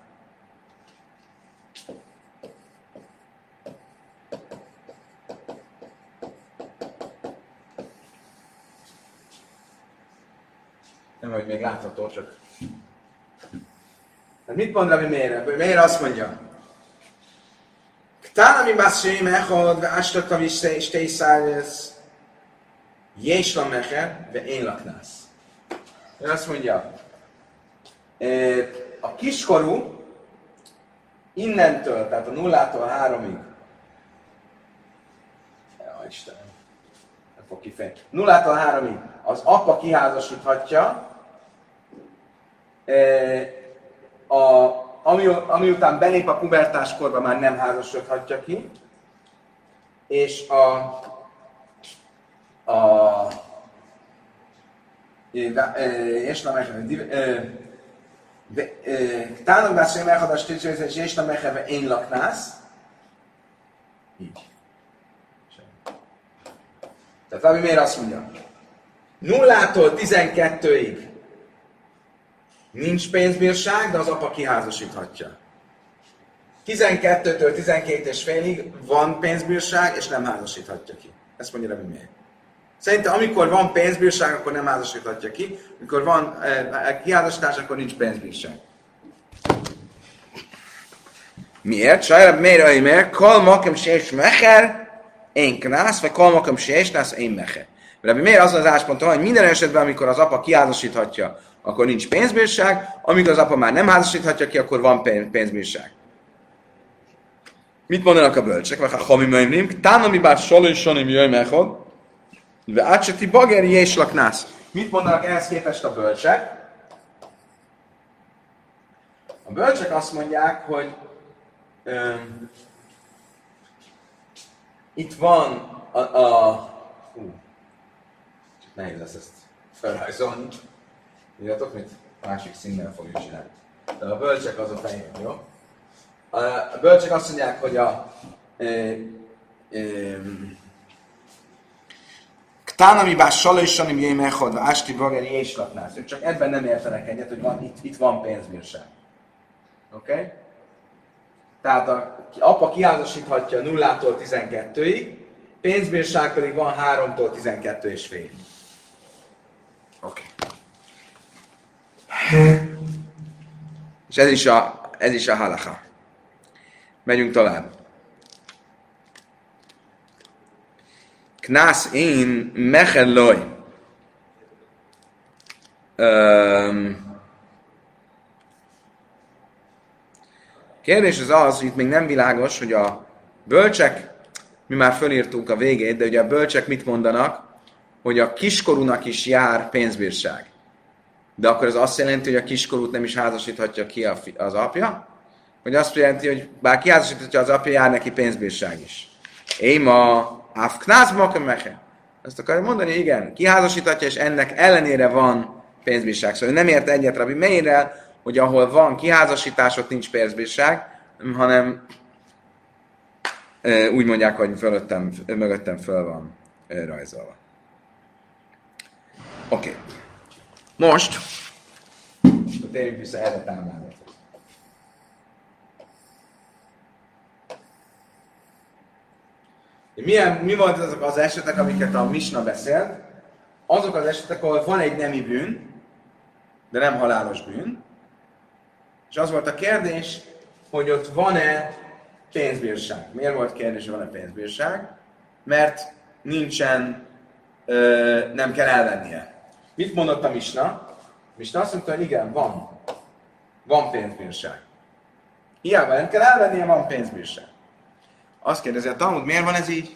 Nem, hogy még látható, csak... Hát mit mond Rabbi Meir? Miért azt mondja, Tánami Basszőim Echad, ve Ástatta vissza, és te Iszájesz, Jésla Mecher, ve én laknász. Ő azt mondja, a kiskorú innentől, tehát a nullától a háromig, Ja, Istenem, nem fog kifejni. Nullától háromig az apa kiházasíthatja, eh, a, ami, ami után belép a pubertáskorba, már nem házasodhatja ki, és a, a és nem Tánok beszélni meghadas tűzőzés, és nem megheve én laknász. Így. Tehát ami miért azt mondja? Nullától 12-ig nincs pénzbírság, de az apa kiházasíthatja. 12-től 12 és félig van pénzbírság, és nem házasíthatja ki. Ezt mondja Rabbi Meir. Szerintem amikor van pénzbírság, akkor nem házasíthatja ki, amikor van eh, kiházasítás, akkor nincs pénzbírság. Miért? Sajra miért, mert kal makem sés mecher, én knász, vagy kal makem sés nász, én mecher. Rabbi miért az az ásponton, hogy minden esetben, amikor az apa kiházasíthatja, akkor nincs pénzbírság, amikor az apa már nem házasíthatja ki, akkor van pénzbírság. Mit mondanak a bölcsek? Vagy ha mi mondjuk, tána mi bár salim jöjj mechod, de átseti bageri és laknász. Mit mondanak ehhez képest a bölcsek? A bölcsek azt mondják, hogy öm, itt van a, a nehéz lesz ezt felrajzolni. Tudjátok mit? Másik színnel fogjuk csinálni. De a bölcsek az a fehér, jó? A bölcsek azt mondják, hogy a ö, ö, Tánami bár salajsanim jöjj meghodva, ásti bageri és laknász. Csak ebben nem értenek egyet, hogy van, itt, itt van pénzbírság. Oké? Okay? Tehát a apa kiházasíthatja 0-tól 12-ig, pénzbírság pedig van 3-tól 12 és fél. Oké. Okay. És ez is a, ez is a halacha. Megyünk tovább. Knász én mecheloj. Kérdés az az, hogy itt még nem világos, hogy a bölcsek, mi már fölírtunk a végét, de ugye a bölcsek mit mondanak, hogy a kiskorúnak is jár pénzbírság. De akkor ez azt jelenti, hogy a kiskorút nem is házasíthatja ki az apja? Vagy azt jelenti, hogy bár kiházasíthatja az apja, jár neki pénzbírság is. Én ma Afknász meche. Ezt akarja mondani, igen, kiházasítatja, és ennek ellenére van pénzbírság. Szóval ő nem ért egyet Rabbi Meirrel, hogy ahol van kiházasítás, ott nincs pénzbírság, hanem úgy mondják, hogy fölöttem, mögöttem föl van rajzolva. Oké. Okay. Most térjünk vissza erre támlára. Milyen, mi volt azok az esetek, amiket a Misna beszélt? Azok az esetek, ahol van egy nemi bűn, de nem halálos bűn. És az volt a kérdés, hogy ott van-e pénzbírság. Miért volt kérdés, hogy van-e pénzbírság? Mert nincsen, ö, nem kell elvennie. Mit mondott a Misna? Misna azt mondta, hogy igen, van. Van pénzbírság. Hiába nem kell elvennie, van pénzbírság. Azt kérdezi a Talmud, miért van ez így?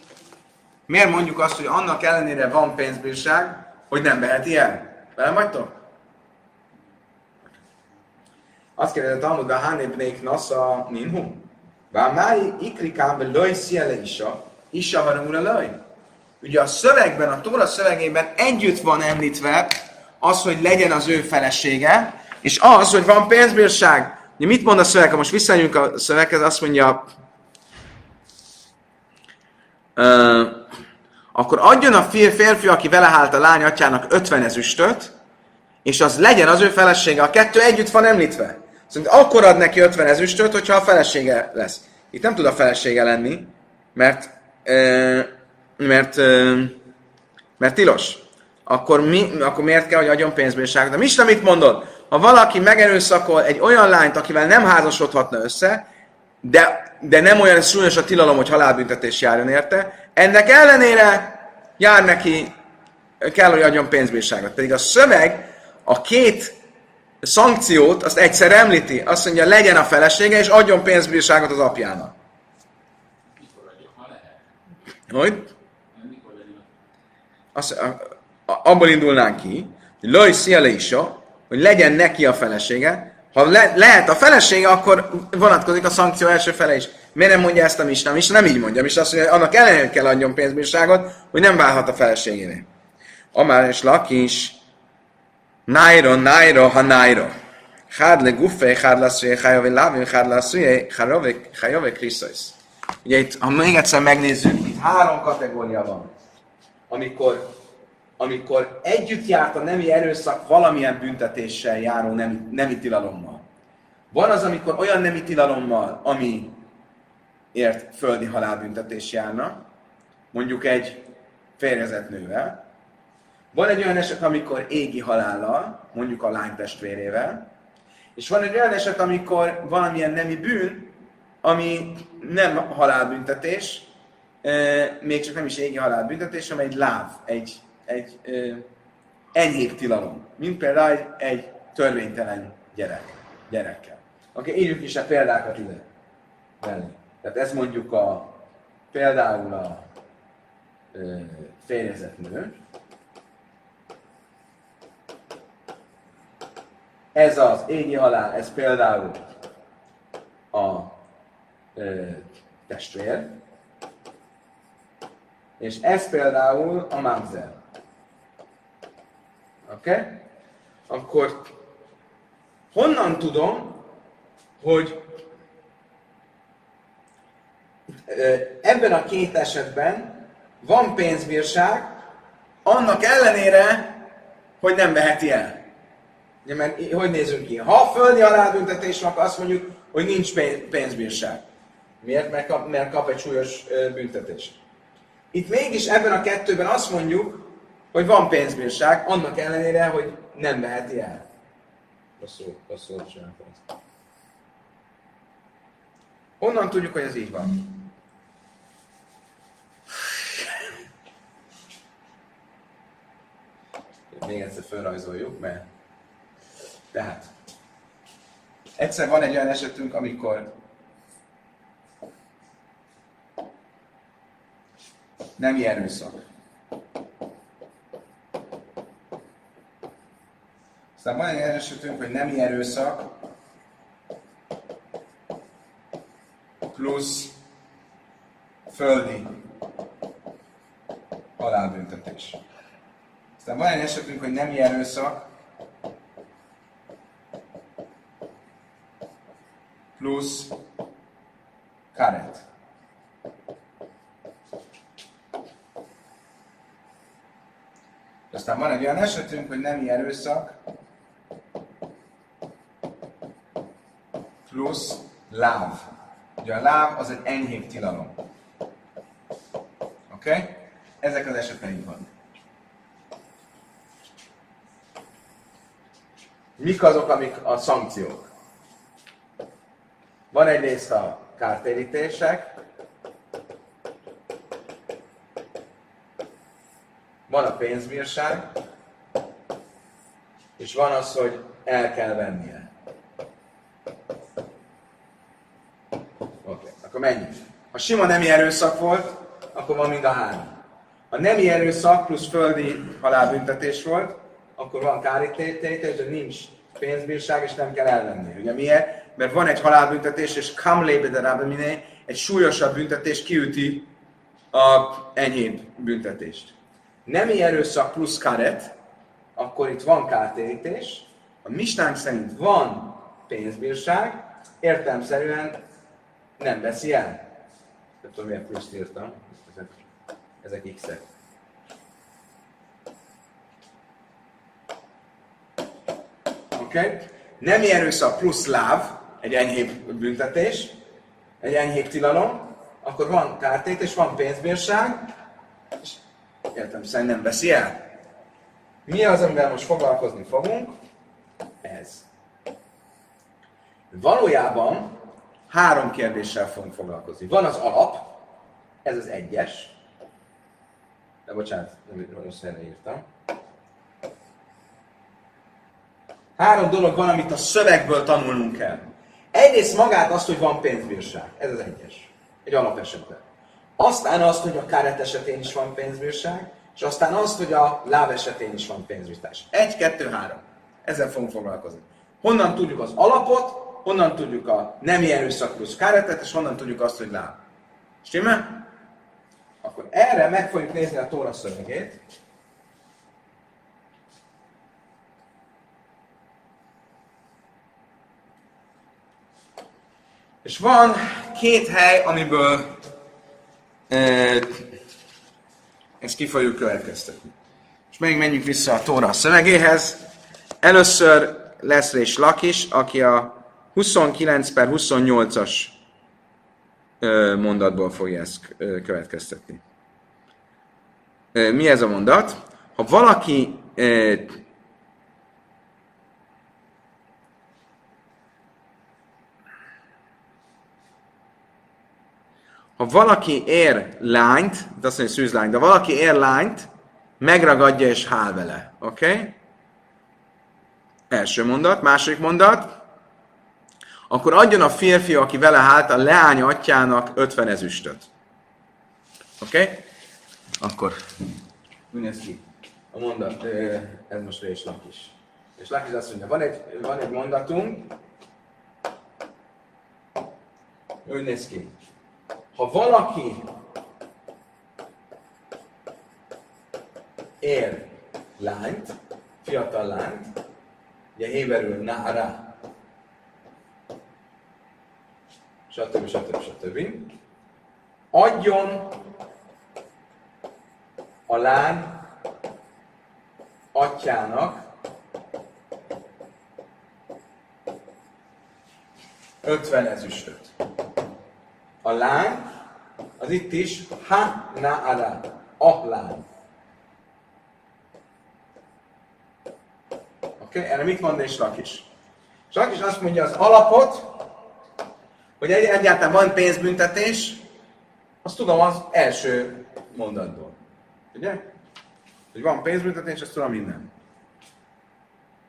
Miért mondjuk azt, hogy annak ellenére van pénzbírság, hogy nem veheti el? Velem vagytok? Azt kérdezi a Talmud, a hánépnék nasza ninhu? Bár máj ikrikám löj sziele isa, isa van a löj. Ugye a szövegben, a Tóra szövegében együtt van említve az, hogy legyen az ő felesége, és az, hogy van pénzbírság. Mit mond a szöveg? Ha most visszajönjünk a szöveghez, azt mondja, akkor adjon a férfi, aki vele hált a lány atyának 50 ezüstöt, és az legyen az ő felesége. A kettő együtt van említve. Szóval akkor ad neki 50 ezüstöt, hogyha a felesége lesz. Itt nem tud a felesége lenni, mert, mert, mert tilos. Akkor, mi, akkor miért kell, hogy adjon pénzbírságot? De mi mit mondod? Ha valaki megerőszakol egy olyan lányt, akivel nem házasodhatna össze, de, de nem olyan súlyos a tilalom, hogy halálbüntetés járjon érte. Ennek ellenére jár neki, kell, hogy adjon pénzbírságot. Pedig a szöveg a két szankciót azt egyszer említi. Azt mondja, legyen a felesége, és adjon pénzbírságot az apjának. Mikor adjuk, ha lehet. Azt, abból indulnánk ki, hogy Loj Szialéisa, hogy legyen neki a felesége. Ha le, lehet a felesége, akkor vonatkozik a szankció első fele is. Miért nem mondja ezt a Misna? Misna nem így mondja. Misna azt mondja, hogy annak ellenére kell adjon pénzbírságot, hogy nem válhat a feleségének. Amár és Lakis, Nairo, Nairo, ha Nairo. Hád le guffé, hád lasszújé, hajové lávén, hád lasszújé, hajové kriszajsz. Ugye itt, ha még egyszer megnézzük, itt három kategória van. Amikor, amikor együtt járt a nemi erőszak valamilyen büntetéssel járó nemi, nemi tilalommal. Van az, amikor olyan nemi tilalommal, ami ért földi halálbüntetés járna, mondjuk egy férjezett nővel, van egy olyan eset, amikor égi halállal, mondjuk a lány testvérével, és van egy olyan eset, amikor valamilyen nemi bűn, ami nem halálbüntetés, még csak nem is égi halálbüntetés, hanem egy láv, egy, egy enyhébb tilalom. Mint például egy, egy törvénytelen gyerek, gyerekkel. Oké, okay, írjuk is a példákat ide. Mellé. Tehát ez mondjuk a, például a ö, férjezett nő, Ez az égi halál, ez például a ö, testvér, és ez például a mamzer. Oké? Okay? Akkor honnan tudom, hogy ebben a két esetben van pénzbírság, annak ellenére, hogy nem veheti el. Ugye, mert hogy nézünk ki? Ha földi halálbüntetés van, azt mondjuk, hogy nincs pénzbírság. Miért? Mert kap, mert kap egy súlyos büntetést. Itt mégis ebben a kettőben azt mondjuk, hogy van pénzbírság, annak ellenére, hogy nem veheti el. Rosszul, rosszul csináltam ezt. Honnan tudjuk, hogy ez így van? Még egyszer felrajzoljuk, mert tehát, egyszer van egy olyan esetünk, amikor nem erőszak. Aztán van egy esetünk, hogy nem erőszak, plusz földi halálbüntetés. Aztán van egy esetünk, hogy nem erőszak, plusz karet. Aztán van egy olyan esetünk, hogy nem erőszak, plusz láv. Ugye a láv az egy enyhébb tilalom. Oké? Okay? Ezek az eseteink van. Mik azok, amik a szankciók? Van egyrészt a kártérítések, van a pénzbírság, és van az, hogy el kell vennie. Oké, okay. akkor menjünk. Ha sima nemi erőszak volt, akkor van mind a három. Ha nemi erőszak plusz földi halálbüntetés volt, akkor van kárítérítés, de nincs pénzbírság, és nem kell elvenni. Ugye miért? mert van egy halálbüntetés, és kamlébe de egy súlyosabb büntetés kiüti a enyhébb büntetést. Nemi erőszak plusz karet, akkor itt van kártérítés, a misnánk szerint van pénzbírság, értelmszerűen nem veszi el. Nem tudom, miért pluszt írtam. Ezek, ezek x-ek. Oké? Okay? Nem erőszak plusz láv, egy enyhébb büntetés, egy enyhébb tilalom, akkor van kártét és van pénzbírság, és értem szerint nem veszi el. Mi az, amivel most foglalkozni fogunk? Ez. Valójában három kérdéssel fogunk foglalkozni. Van az alap, ez az egyes. De bocsánat, nem rossz helyre írtam. Három dolog van, amit a szövegből tanulnunk kell. Egyrészt magát azt, hogy van pénzbírság. Ez az egyes. Egy alapesetben. Aztán azt, hogy a káret esetén is van pénzbírság, és aztán azt, hogy a láb esetén is van pénzbírság. Egy, kettő, három. Ezzel fogunk foglalkozni. Honnan tudjuk az alapot, honnan tudjuk a nem erőszak plusz káretet, és honnan tudjuk azt, hogy láb. Stimmel? Akkor erre meg fogjuk nézni a Tóra szövegét. És van két hely, amiből ezt ki fogjuk következtetni. És még menjünk vissza a Tóra szövegéhez. Először lesz és Lakis, aki a 29 per 28-as mondatból fogja ezt következtetni. Mi ez a mondat? Ha valaki ha valaki ér lányt, de azt mondja, szűzlányt, de valaki ér lányt, megragadja és hál vele. Oké? Okay? Első mondat. Második mondat. Akkor adjon a férfi, aki vele hált, a leány atyának 50 ezüstöt. Oké? Okay? Akkor mi néz ki? A mondat, ez most és is. És Lakis azt mondja, van egy, van egy mondatunk, úgy néz ki. Ha valaki ér lányt, fiatal lányt, ugye héberül nára, stb. stb. stb. Adjon a lány atyának 50 ezüstöt. A lány, az itt is ha na ara, a lány. Oké, okay? erre mit mond és Lakis? is azt mondja az alapot, hogy egy, egyáltalán van pénzbüntetés, azt tudom az első mondatból. Ugye? Hogy van pénzbüntetés, azt tudom minden.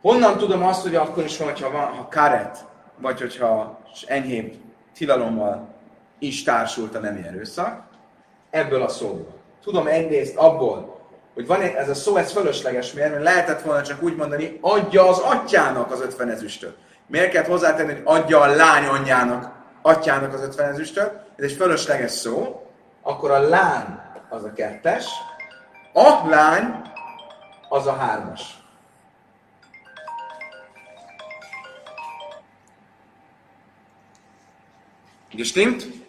Honnan tudom azt, hogy akkor is van, ha, van, ha karet, vagy hogyha enyhébb tilalommal is társult a nemi erőszak? Ebből a szóból. Tudom egyrészt abból, hogy van ez a szó, ez fölösleges, mert lehetett volna csak úgy mondani, adja az atyának az ötven ezüstöt. Miért kellett hozzátenni, hogy adja a lány anyjának, atyának az ötven ezüstöt? Ez egy fölösleges szó. Akkor a lány az a kettes, a lány az a hármas. Gestimmt?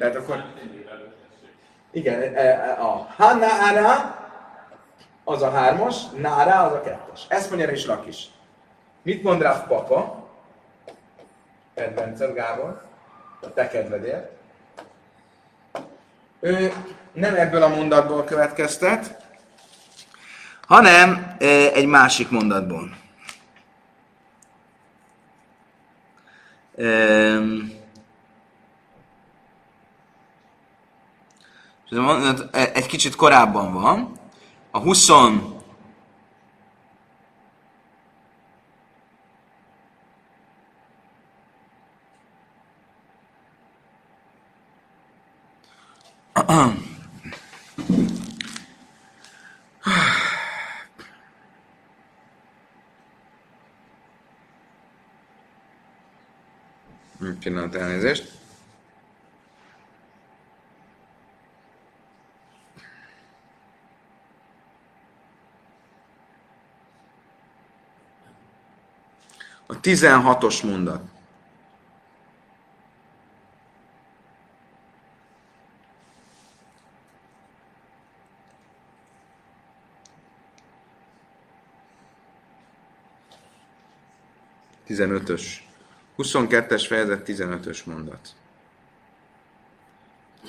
Tehát akkor... Igen, e, e, a Hanna az a hármas, Nára az a kettes. Ezt mondja is Lakis. Mit mond rá papa? Kedvenced Gábor, a te kedvedért. Ő nem ebből a mondatból következtet, hanem egy másik mondatból. Egy kicsit korábban van. A 20 Pillanat elnézést. 16-os mondat. Tizenötös. 22-es fejezet 15-ös mondat.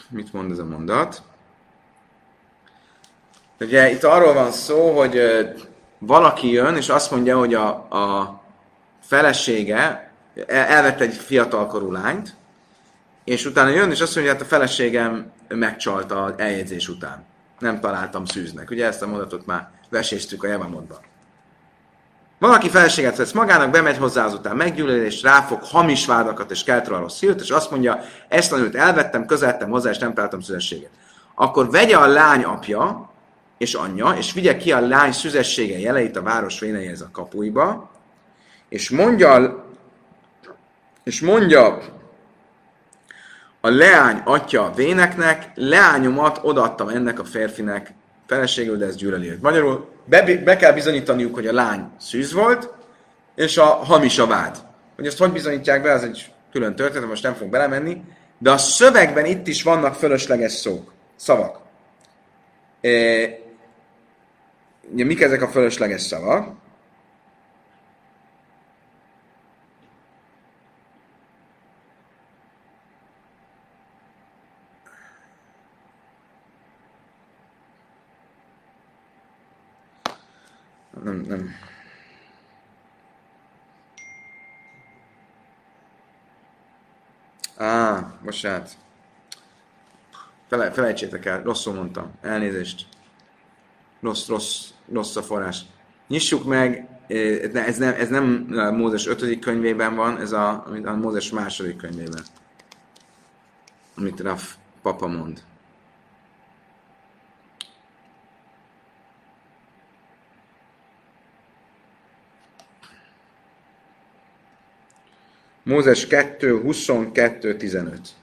Mit mond ez a mondat? Ugye itt arról van szó, hogy valaki jön, és azt mondja, hogy a, a felesége el- elvette egy fiatalkorú lányt, és utána jön, és azt mondja, hát a feleségem megcsalta az eljegyzés után. Nem találtam szűznek. Ugye ezt a mondatot már veséztük a Jevamodban. Valaki feleséget vesz magának, bemegy hozzá azután meggyűlöl, és ráfog hamis vádakat, és kelt rossz hírt, és azt mondja, ezt a nőt elvettem, közeltem hozzá, és nem találtam szüzességet. Akkor vegye a lány apja és anyja, és vigye ki a lány szüzessége jeleit a város véneihez a kapuiba, és mondja, és mondja a leány atya véneknek, leányomat odaadtam ennek a férfinek feleségül, de ez gyűlöli őt. Magyarul be, be kell bizonyítaniuk, hogy a lány szűz volt, és a hamis a vád. Hogy ezt hogy bizonyítják be, az egy külön történet, most nem fogok belemenni, de a szövegben itt is vannak fölösleges szók, szavak. E, ugye mik ezek a fölösleges szavak? Nem, nem. Á, bocsánat. Fele, felejtsétek el, rosszul mondtam. Elnézést. Rossz, rossz, rossz a forrás. Nyissuk meg, eh, ez nem, ez nem a Mózes 5. könyvében van, ez a, a Mózes második könyvében. Amit Raf papa mond. Mózes 2, 22, 15.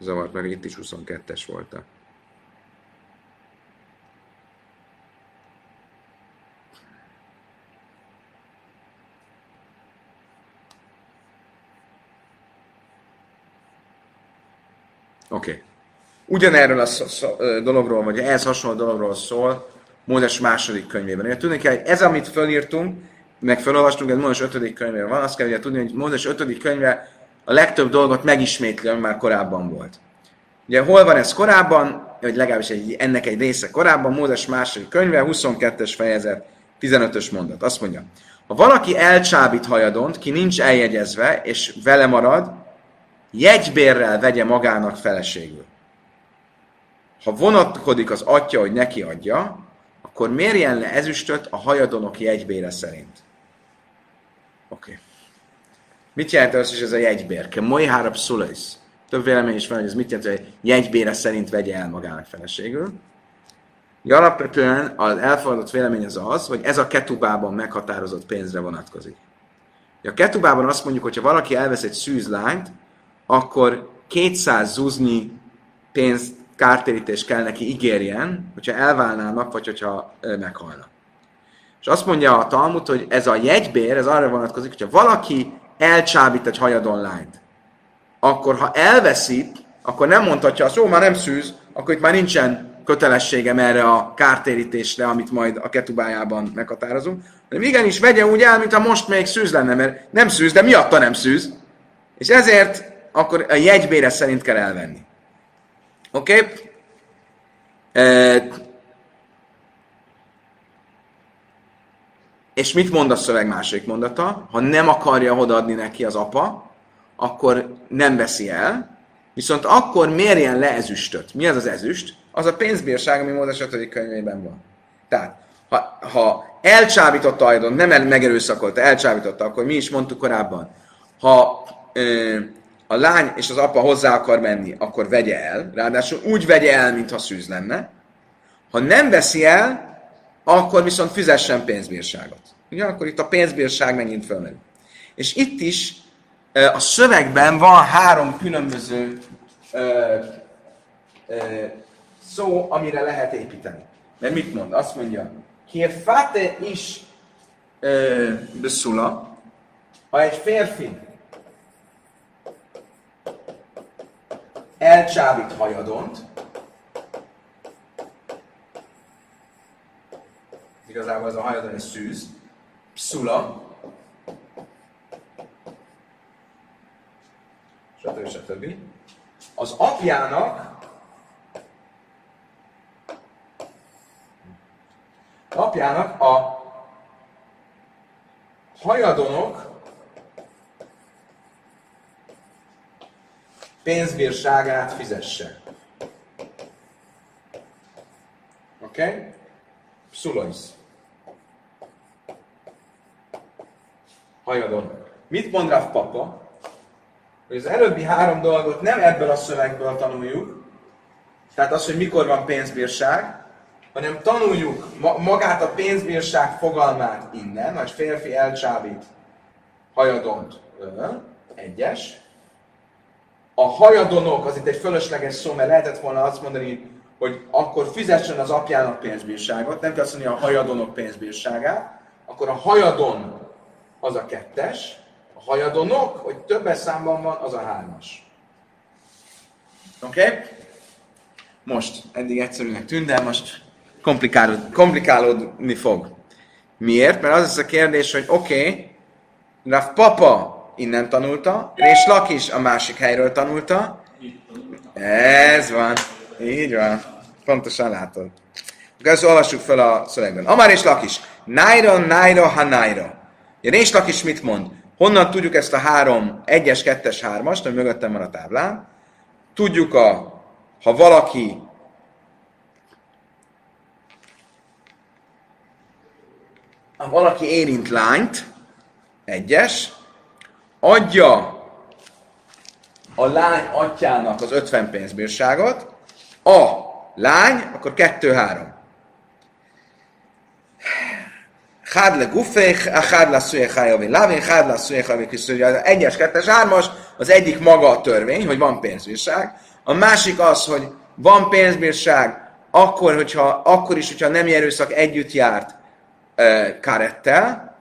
Zavart meg, itt is 22-es volt. a- Oké. Okay. Ugyanerről a szó, szó, dologról, vagy ehhez hasonló dologról szól Mózes második könyvében. Ugye tudni kell, hogy ez, amit fölírtunk, meg felolvastunk, ez Mózes ötödik könyvében van, azt kell ugye tudni, hogy Mózes ötödik könyve a legtöbb dolgot megismétli, ami már korábban volt. Ugye hol van ez korábban, vagy legalábbis egy, ennek egy része korábban, Mózes második könyve, 22-es fejezet, 15-ös mondat. Azt mondja, ha valaki elcsábít hajadont, ki nincs eljegyezve, és vele marad, jegybérrel vegye magának feleségül. Ha vonatkozik az atya, hogy neki adja, akkor mérjen le ezüstöt a hajadonok jegybére szerint. Oké. Okay. Mit jelent az, hogy ez a jegybér? Ke mojhárab szulajsz. Több vélemény is van, hogy ez mit jelent, hogy jegybére szerint vegye el magának feleségül. Alapvetően az elfogadott vélemény az az, hogy ez a ketubában meghatározott pénzre vonatkozik. A ketubában azt mondjuk, hogy ha valaki elvesz egy szűz lányt, akkor 200 zuzni pénzt, kártérítés kell neki ígérjen, hogyha elválnának, vagy hogyha ö, meghalnak. És azt mondja a Talmud, hogy ez a jegybér, ez arra vonatkozik, hogyha valaki elcsábít egy hajadon lányt, akkor ha elveszít, akkor nem mondhatja azt, jó, már nem szűz, akkor itt már nincsen kötelességem erre a kártérítésre, amit majd a ketubájában meghatározunk, hanem igenis vegye úgy el, mintha most még szűz lenne, mert nem szűz, de miatta nem szűz. És ezért akkor a jegybére szerint kell elvenni. Oké? Okay? És mit mond a szöveg második mondata? Ha nem akarja odaadni neki az apa, akkor nem veszi el, viszont akkor mérjen le ezüstöt. Mi az az ezüst? Az a pénzbírság, ami Mózes 5. könyvében van. Tehát, ha, ha elcsábította a nem el, megerőszakolta, elcsábította, akkor mi is mondtuk korábban, ha ö, a lány és az apa hozzá akar menni, akkor vegye el, ráadásul úgy vegye el, mintha szűz lenne. Ha nem veszi el, akkor viszont fizessen pénzbírságot. Ugye, akkor itt a pénzbírság megint fölmerül. És itt is a szövegben van három különböző ö, ö, szó, amire lehet építeni. Mert mit mond? Azt mondja, Kérfáte is beszula, ha egy férfi elcsábít hajadont, igazából ez a hajadon egy szűz, pszula, stb. stb. Az apjának apjának a hajadonok pénzbírságát fizesse. Oké? Okay? Pszulajsz. Hajadon. Mit mond Rav Papa? Hogy az előbbi három dolgot nem ebből a szövegből tanuljuk, tehát az, hogy mikor van pénzbírság, hanem tanuljuk ma- magát a pénzbírság fogalmát innen, hogy férfi elcsábít hajadont egyes. A hajadonok, az itt egy fölösleges szó, mert lehetett volna azt mondani, hogy akkor fizessen az apjának pénzbírságot, nem kell azt mondani a hajadonok pénzbírságát, akkor a hajadon az a kettes, a hajadonok, hogy többes számban van, az a hármas. Oké? Okay? Most, eddig egyszerűnek tűnt, de most komplikálód, komplikálódni fog. Miért? Mert az lesz a kérdés, hogy oké, okay, Rav Papa innen tanulta, és Lakis a másik helyről tanulta. Ez van. Így van. Pontosan látod. Akkor ezt olvassuk fel a szövegben. Amár és Lakis. Naira, naira, ha naira. Rés Lakis mit mond? Honnan tudjuk ezt a három, egyes, kettes, hármast, ami mögöttem van a táblán? Tudjuk a, ha valaki ha valaki érint lányt, egyes, adja a lány atyának az 50 pénzbírságot, a lány, akkor 2-3. Hád le gufék, a hád le szüje hájavé lávén, hád le szüje hájavé kiszűrje. Egyes, kettes, hármas, az egyik maga a törvény, hogy van pénzbírság. A másik az, hogy van pénzbírság, akkor, hogyha, akkor is, hogyha nem erőszak együtt járt e, karettel,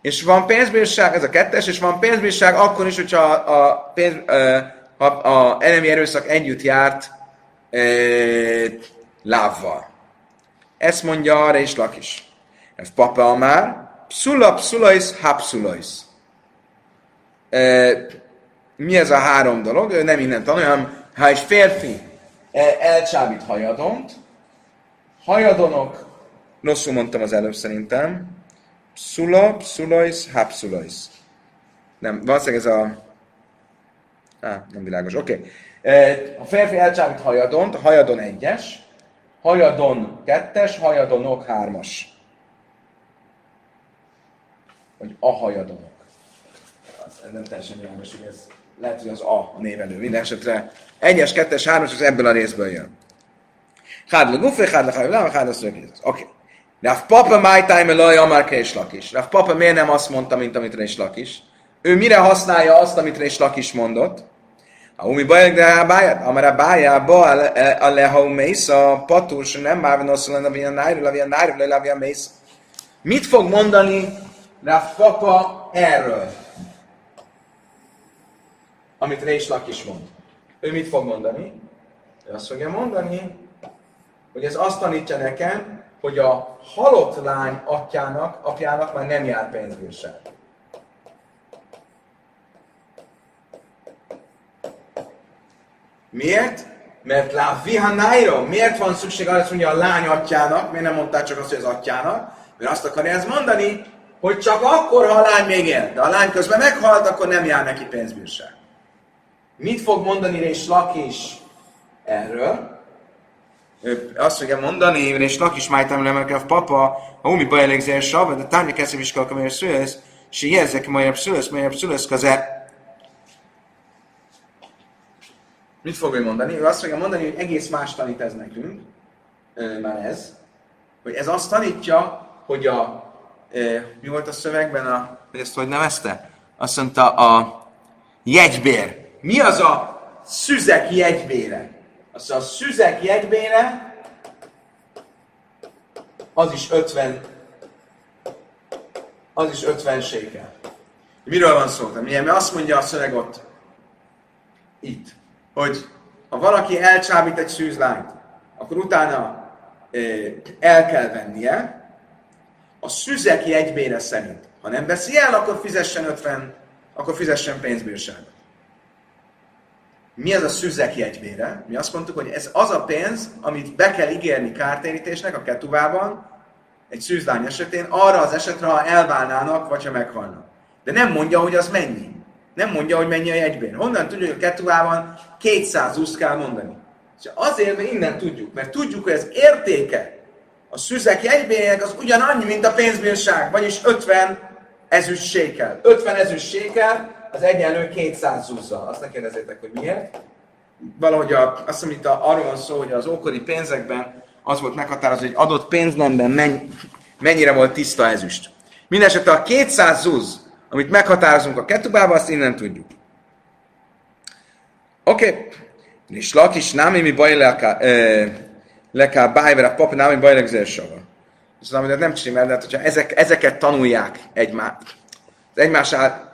és van pénzbírság, ez a kettes, és van pénzbírság akkor is, hogyha a, pénz, e, ha a enemi erőszak együtt járt e, lávval. Ezt mondja arra is Lakis. Ez papa már, pszula, pszulajsz, hapszulajsz. E, mi ez a három dolog? Ő nem innen tanulja, hanem ha egy férfi elcsábít hajadont, hajadonok, rosszul mondtam az előbb szerintem, pszula, pszulajsz, hapszulajsz. Nem, valószínűleg ez a... Á, nem világos, oké. Okay. A férfi elcsábít hajadont, hajadon egyes, hajadon kettes, hajadonok hármas vagy a hajadonok. Ez nem teljesen világos, hogy ez lehet, hogy az A a névelő. Minden esetre egyes, kettes, hármas, az ebből a részből jön. Hád le gufé, hád le hajlám, hád le szögéz. Oké. Rav Papa my time elaj, amár és lakis. Rav Papa miért nem azt mondta, mint amit Rés lakis? Ő mire használja azt, amit Rés lakis mondott? A umi bajak de báját, amár a bájába a lehau mész, a patur, se nem már van a via nájru, a via nájru, a mész. Mit fog mondani Rav Papa erről, amit Rés is mond. Ő mit fog mondani? Ő azt fogja mondani, hogy ez azt tanítja nekem, hogy a halott lány atyának, apjának már nem jár pénzbírság. Miért? Mert lá vihanájra, miért van szükség arra, hogy mondja a lány atyának, miért nem mondták csak azt, hogy az atyának? Mert azt akarja ez mondani, hogy csak akkor, ha a lány még él. De a lány közben meghalt, akkor nem jár neki pénzbírság. Mit fog mondani és Lakis erről? Ő azt fogja mondani, és Lakis májtam lemelkev papa, a umi bajlegzér sav, de tárnya keszem is kalkamér szülesz, és jezek majd szülesz, majd szülesz kaze. Mit fog ő mondani? Ő azt fogja mondani, hogy egész más tanít ez nekünk, már ez, hogy ez azt tanítja, hogy a mi volt a szövegben, a, ezt hogy nevezte? Azt mondta a jegybér. Mi az a szüzek jegybére? Azt a szüzek jegybére az is 50 az is 50 sékel. Miről van szó? Mert azt mondja a szöveg ott, itt, hogy ha valaki elcsábít egy szűzlányt, akkor utána el kell vennie, a szüzek jegybére szerint. Ha nem veszi el, akkor fizessen 50, akkor fizessen pénzbírságot. Mi ez a szüzek jegybére? Mi azt mondtuk, hogy ez az a pénz, amit be kell ígérni kártérítésnek a ketuvában, egy szűzlány esetén, arra az esetre, ha elválnának, vagy ha meghalnak. De nem mondja, hogy az mennyi. Nem mondja, hogy mennyi a jegybér. Honnan tudjuk, hogy a ketubában 200 zuszt kell mondani? És azért, mert innen tudjuk. Mert tudjuk, hogy az értéke a szüzek jegybérének az ugyanannyi, mint a pénzbírság, vagyis 50 ezüst sékel. 50 ezüst sékel az egyenlő 200 zuzzal. Azt ne kérdezzétek, hogy miért. Valahogy a, azt hiszem, itt a, arról van szó, hogy az ókori pénzekben az volt meghatározva, hogy adott pénznemben menny, mennyire volt tiszta ezüst. Mindenesetre a 200 zuz, amit meghatározunk a ketubába, azt innen tudjuk. Oké. Okay. És lakis námi mi baj leká bájver a pap námi baj legzősava. Szóval amit nem csinál, de hát, hogyha ezek, ezeket tanulják egymást, az egymás át,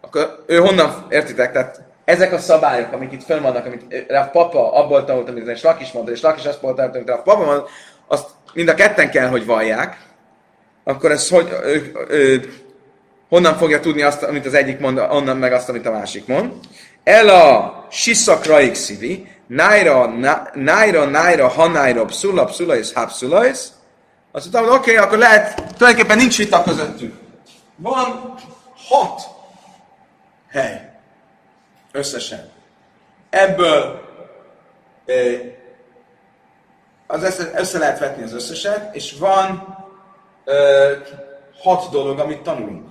akkor ő honnan, értitek, tehát ezek a szabályok, amik itt fönn vannak, amit a papa abból tanult, amit és Lakis mondta, és Lakis azt mondta, amit a papa mondta, azt mind a ketten kell, hogy vallják, akkor ez hogy, ő, ő, honnan fogja tudni azt, amit az egyik mond, onnan meg azt, amit a másik mond. El a siszakraik szívi, nájra, nájra, nájra, hanájra, pszula, pszula és hapszulajsz. Azt mondtam, oké, okay, akkor lehet, tulajdonképpen nincs vita közöttünk. Van hat hely. Összesen. Ebből az össze, össze lehet vetni az összeset, és van ö, hat dolog, amit tanulunk.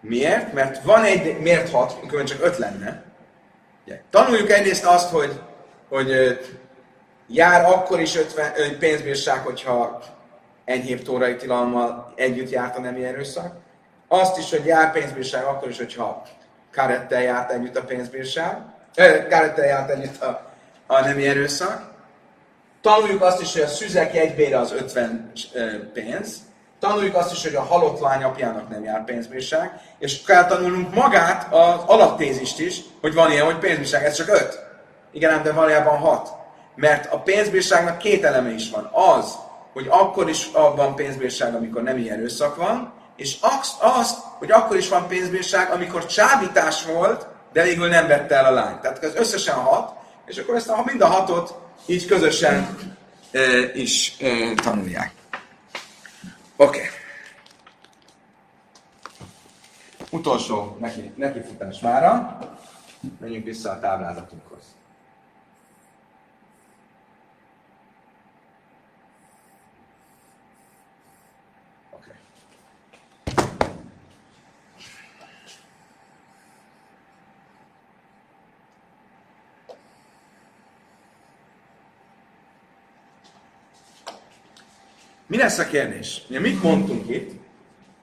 Miért? Mert van egy, miért hat, amikor csak öt lenne. Ugye, tanuljuk egyrészt azt, hogy, hogy jár akkor is 50 ö, pénzbírság, hogyha enyhébb tórai tilalommal együtt járt a nemi erőszak. Azt is, hogy jár pénzbírság akkor is, hogyha karettel járt együtt a pénzbírság, karettel járt együtt a, a nemi erőszak. Tanuljuk azt is, hogy a szüzek jegybére az 50 pénz. Tanuljuk azt is, hogy a halott lány apjának nem jár pénzbírság. És kell tanulnunk magát, az alaptézist is, hogy van ilyen, hogy pénzbírság, ez csak 5. Igen, de valójában 6. Mert a pénzbírságnak két eleme is van. Az, hogy akkor is van pénzbírság, amikor nem ilyen erőszak van, és azt, azt, hogy akkor is van pénzbírság, amikor csábítás volt, de végül nem vette el a lányt. Tehát ez összesen hat, és akkor ezt a, mind a hatot így közösen e, is e, tanulják. Oké. Okay. Utolsó neki, nekifutás mára. Menjünk vissza a táblázatunkhoz. Mi lesz a kérdés? Ugye mit mondtunk itt?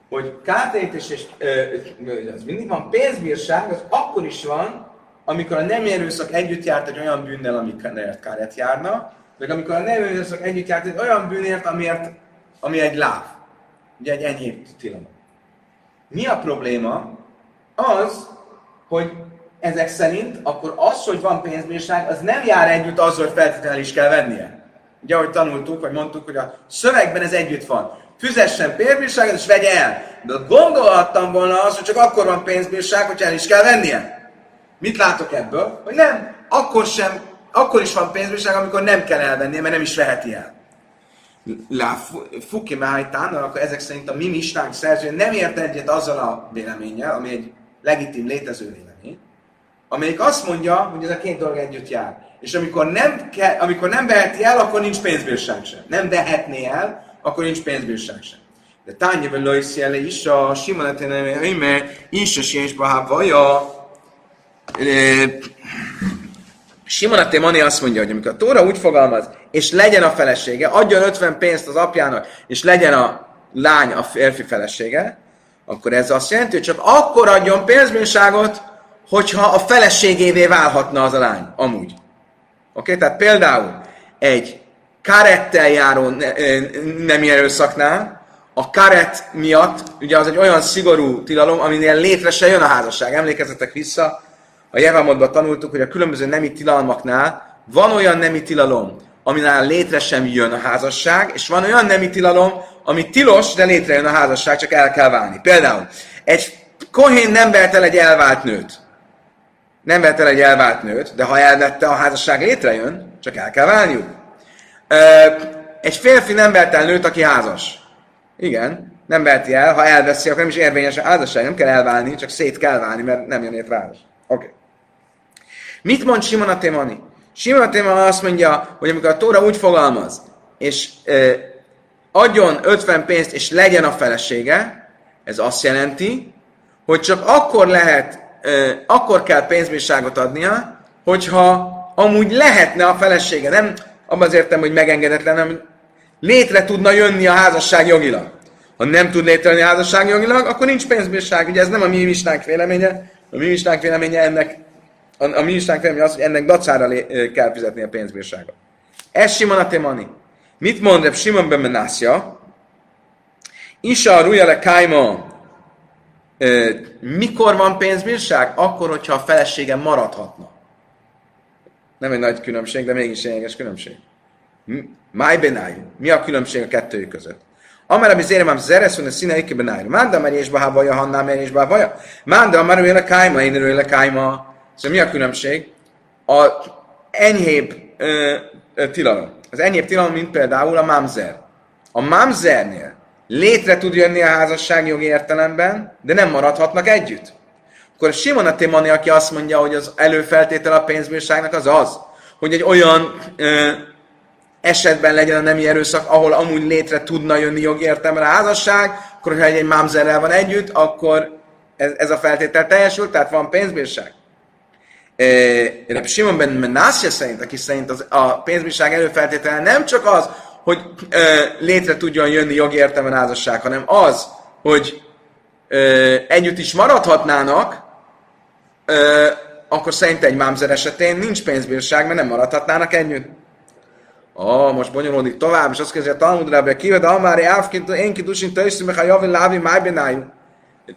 Hogy kártérítés és az mindig van pénzbírság, az akkor is van, amikor a nem erőszak együtt járt egy olyan bűnnel, amiket káret járna, vagy amikor a nem erőszak együtt járt egy olyan bűnért, amiért, ami egy láv. Ugye egy enyhébb tilalom. Mi a probléma? Az, hogy ezek szerint akkor az, hogy van pénzbírság, az nem jár együtt azzal, hogy feltétlenül is kell vennie. Ugye, ahogy tanultuk, vagy mondtuk, hogy a szövegben ez együtt van. Füzessen pénzbírságot, és vegye el. De gondolhattam volna az, hogy csak akkor van pénzbírság, hogy el is kell vennie. Mit látok ebből? Hogy nem, akkor sem, akkor is van pénzbírság, amikor nem kell elvennie, mert nem is veheti el. La Fuki akkor ezek szerint a mi mistánk szerző nem ért egyet azzal a véleménnyel, ami egy legitim létező vélemény, amelyik azt mondja, hogy ez a két dolog együtt jár. És amikor nem, ke, amikor nem veheti el, akkor nincs pénzbírság sem. Nem vehetné el, akkor nincs pénzbírság sem. De tányében lőszi ele is a simoneténem, mert is a vaja. Simoneté Mani azt mondja, hogy amikor a Tóra úgy fogalmaz, és legyen a felesége, adjon 50 pénzt az apjának, és legyen a lány a férfi felesége, akkor ez azt jelenti, hogy csak akkor adjon pénzbírságot, hogyha a feleségévé válhatna az a lány, amúgy. Oké, okay? tehát például egy karettel járó nem erőszaknál, a karet miatt, ugye az egy olyan szigorú tilalom, aminél létre se jön a házasság. Emlékezzetek vissza, a Jevamodban tanultuk, hogy a különböző nemi tilalmaknál van olyan nemi tilalom, aminál létre sem jön a házasság, és van olyan nemi tilalom, ami tilos, de létrejön a házasság, csak el kell válni. Például egy kohén nem vert el egy elvált nőt nem vett el egy elvált nőt, de ha elvette, a házasság létrejön, csak el kell válniuk. Egy férfi nem vett el nőt, aki házas. Igen, Nem veheti el, ha elveszi, akkor nem is érvényes a házasság, nem kell elválni, csak szét kell válni, mert nem jön házasság. Oké. Okay. Mit mond Simon a Témani? Simon a Témani azt mondja, hogy amikor a Tóra úgy fogalmaz, és ö, adjon 50 pénzt, és legyen a felesége, ez azt jelenti, hogy csak akkor lehet, akkor kell pénzbírságot adnia, hogyha amúgy lehetne a felesége. Nem abban az értem, hogy megengedetlen, hanem létre tudna jönni a házasság jogilag. Ha nem tud létrejönni a házasság jogilag, akkor nincs pénzbírság. Ugye ez nem a mi mistánk véleménye. A mi mistánk véleménye ennek, a, a mi mistánk véleménye az, hogy ennek dacára lé, kell fizetni a pénzbírságot. Ez Simon a Temani. Mit mond Reb Simon ben? Isa Rujale Kaima mikor van pénzbírság? Akkor, hogyha a felesége maradhatna. Nem egy nagy különbség, de mégis lényeges különbség. Máj benájú. Mi a különbség a kettőjük között? Amara mi zérem, zereszun a színe ikke benájú. Mánda merésbe havaja, hanná merésbe havaja. Mánda amara őle kájma, én őle kájma. Szóval mi a különbség? A enyhébb ö, ö, tilalom. Az enyhébb tilalom, mint például a mamzer. A mamzernél létre tud jönni a házasság jogi értelemben, de nem maradhatnak együtt. Akkor Simon a Témani, aki azt mondja, hogy az előfeltétel a pénzbírságnak az az, hogy egy olyan ö, esetben legyen a nemi erőszak, ahol amúgy létre tudna jönni jogi értelemben a házasság, akkor ha egy mámzerrel van együtt, akkor ez, ez a feltétel teljesül, tehát van pénzbírság. Reb Simon ben Menassia szerint, aki szerint az, a pénzbírság előfeltétele nem csak az, hogy ö, létre tudjon jönni jogi értelemben házasság, hanem az, hogy ö, együtt is maradhatnának, ö, akkor szerint egy mámzer esetén nincs pénzbírság, mert nem maradhatnának együtt. Ah, most bonyolódik tovább, és azt kezdje a Talmud Rabbi Kiva, Amári Ávként, én kidusin tőszim, ha javin lávi májbenájú.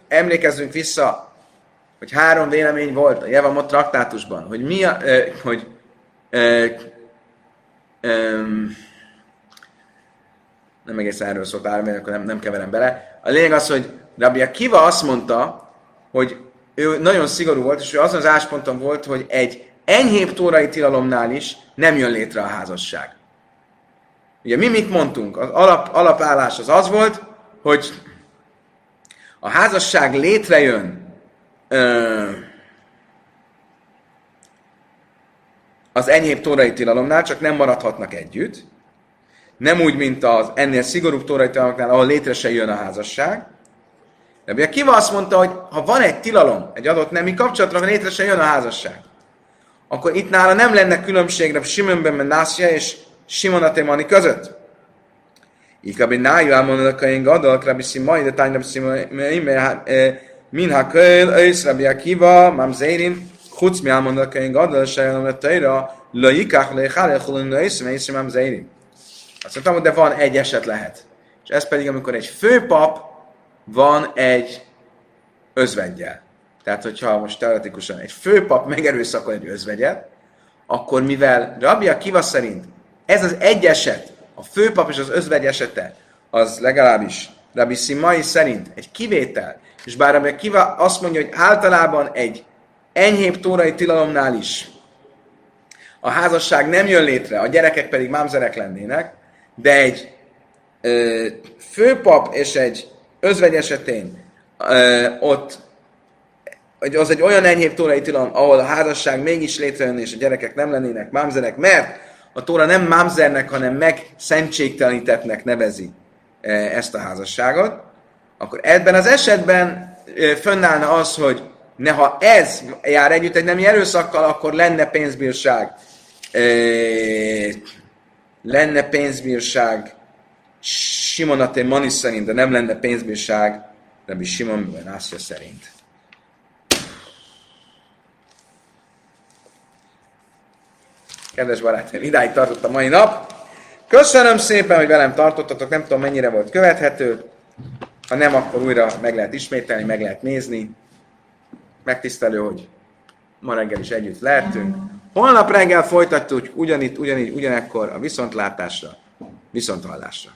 Emlékezzünk vissza, hogy három vélemény volt a Jevamot traktátusban, hogy mi a, eh, hogy eh, eh, nem egészen erről szólt három akkor nem, nem keverem bele. A lényeg az, hogy Rabbi Kiva azt mondta, hogy ő nagyon szigorú volt, és ő azon az ásponton volt, hogy egy enyhébb tórai tilalomnál is nem jön létre a házasság. Ugye mi mit mondtunk? Az alap, alapállás az az volt, hogy a házasság létrejön ö, az enyhébb tórai tilalomnál, csak nem maradhatnak együtt. Nem úgy, mint az ennél szigorúbb tórai tilalomnál, ahol létre se jön a házasság. De ugye Kiva azt mondta, hogy ha van egy tilalom, egy adott nemi kapcsolatra, létre se jön a házasság, akkor itt nála nem lenne különbségre Simonben Menassia és Simon a Témani között. Így kabin nájú elmondanak én gadol, krabi szimai, de tány rabbi szimai, min ha köl, ősz rabbi Akiva, mám zérin, chutz mi elmondanak én gadol, se jön a tejra, le ikach le chale, chulun le ősz. Azt mondtam, de van egy eset lehet. És ez pedig, amikor egy főpap van egy özvegyel. Tehát, hogyha most teoretikusan egy főpap megerőszakol egy özvegyet, akkor mivel Rabbi Akiva szerint ez az egy eset, a főpap és az özvegy esete, az legalábbis Rabbi Simai szerint egy kivétel, és bár Rabbi Akiva azt mondja, hogy általában egy enyhébb tórai tilalomnál is a házasság nem jön létre, a gyerekek pedig mámzerek lennének, de egy ö, főpap és egy özvegy esetén ö, ott hogy az egy olyan enyhébb tórai tilalom, ahol a házasság mégis létrejön, és a gyerekek nem lennének mámzerek, mert a Tóra nem mámzernek, hanem meg szentségtelenítetnek nevezi ezt a házasságot, akkor ebben az esetben fönnállna az, hogy ne, ha ez jár együtt egy nemi erőszakkal, akkor lenne pénzbírság. Lenne pénzbírság Simon Até Mani szerint, de nem lenne pénzbírság Rabbi Simon Ben szerint. Kedves barátaim, idáig tartott a mai nap. Köszönöm szépen, hogy velem tartottatok, nem tudom mennyire volt követhető. Ha nem, akkor újra meg lehet ismételni, meg lehet nézni. Megtisztelő, hogy ma reggel is együtt lehetünk. Holnap reggel folytatjuk ugyanitt, ugyanígy, ugyanekkor a viszontlátásra, viszonthallásra.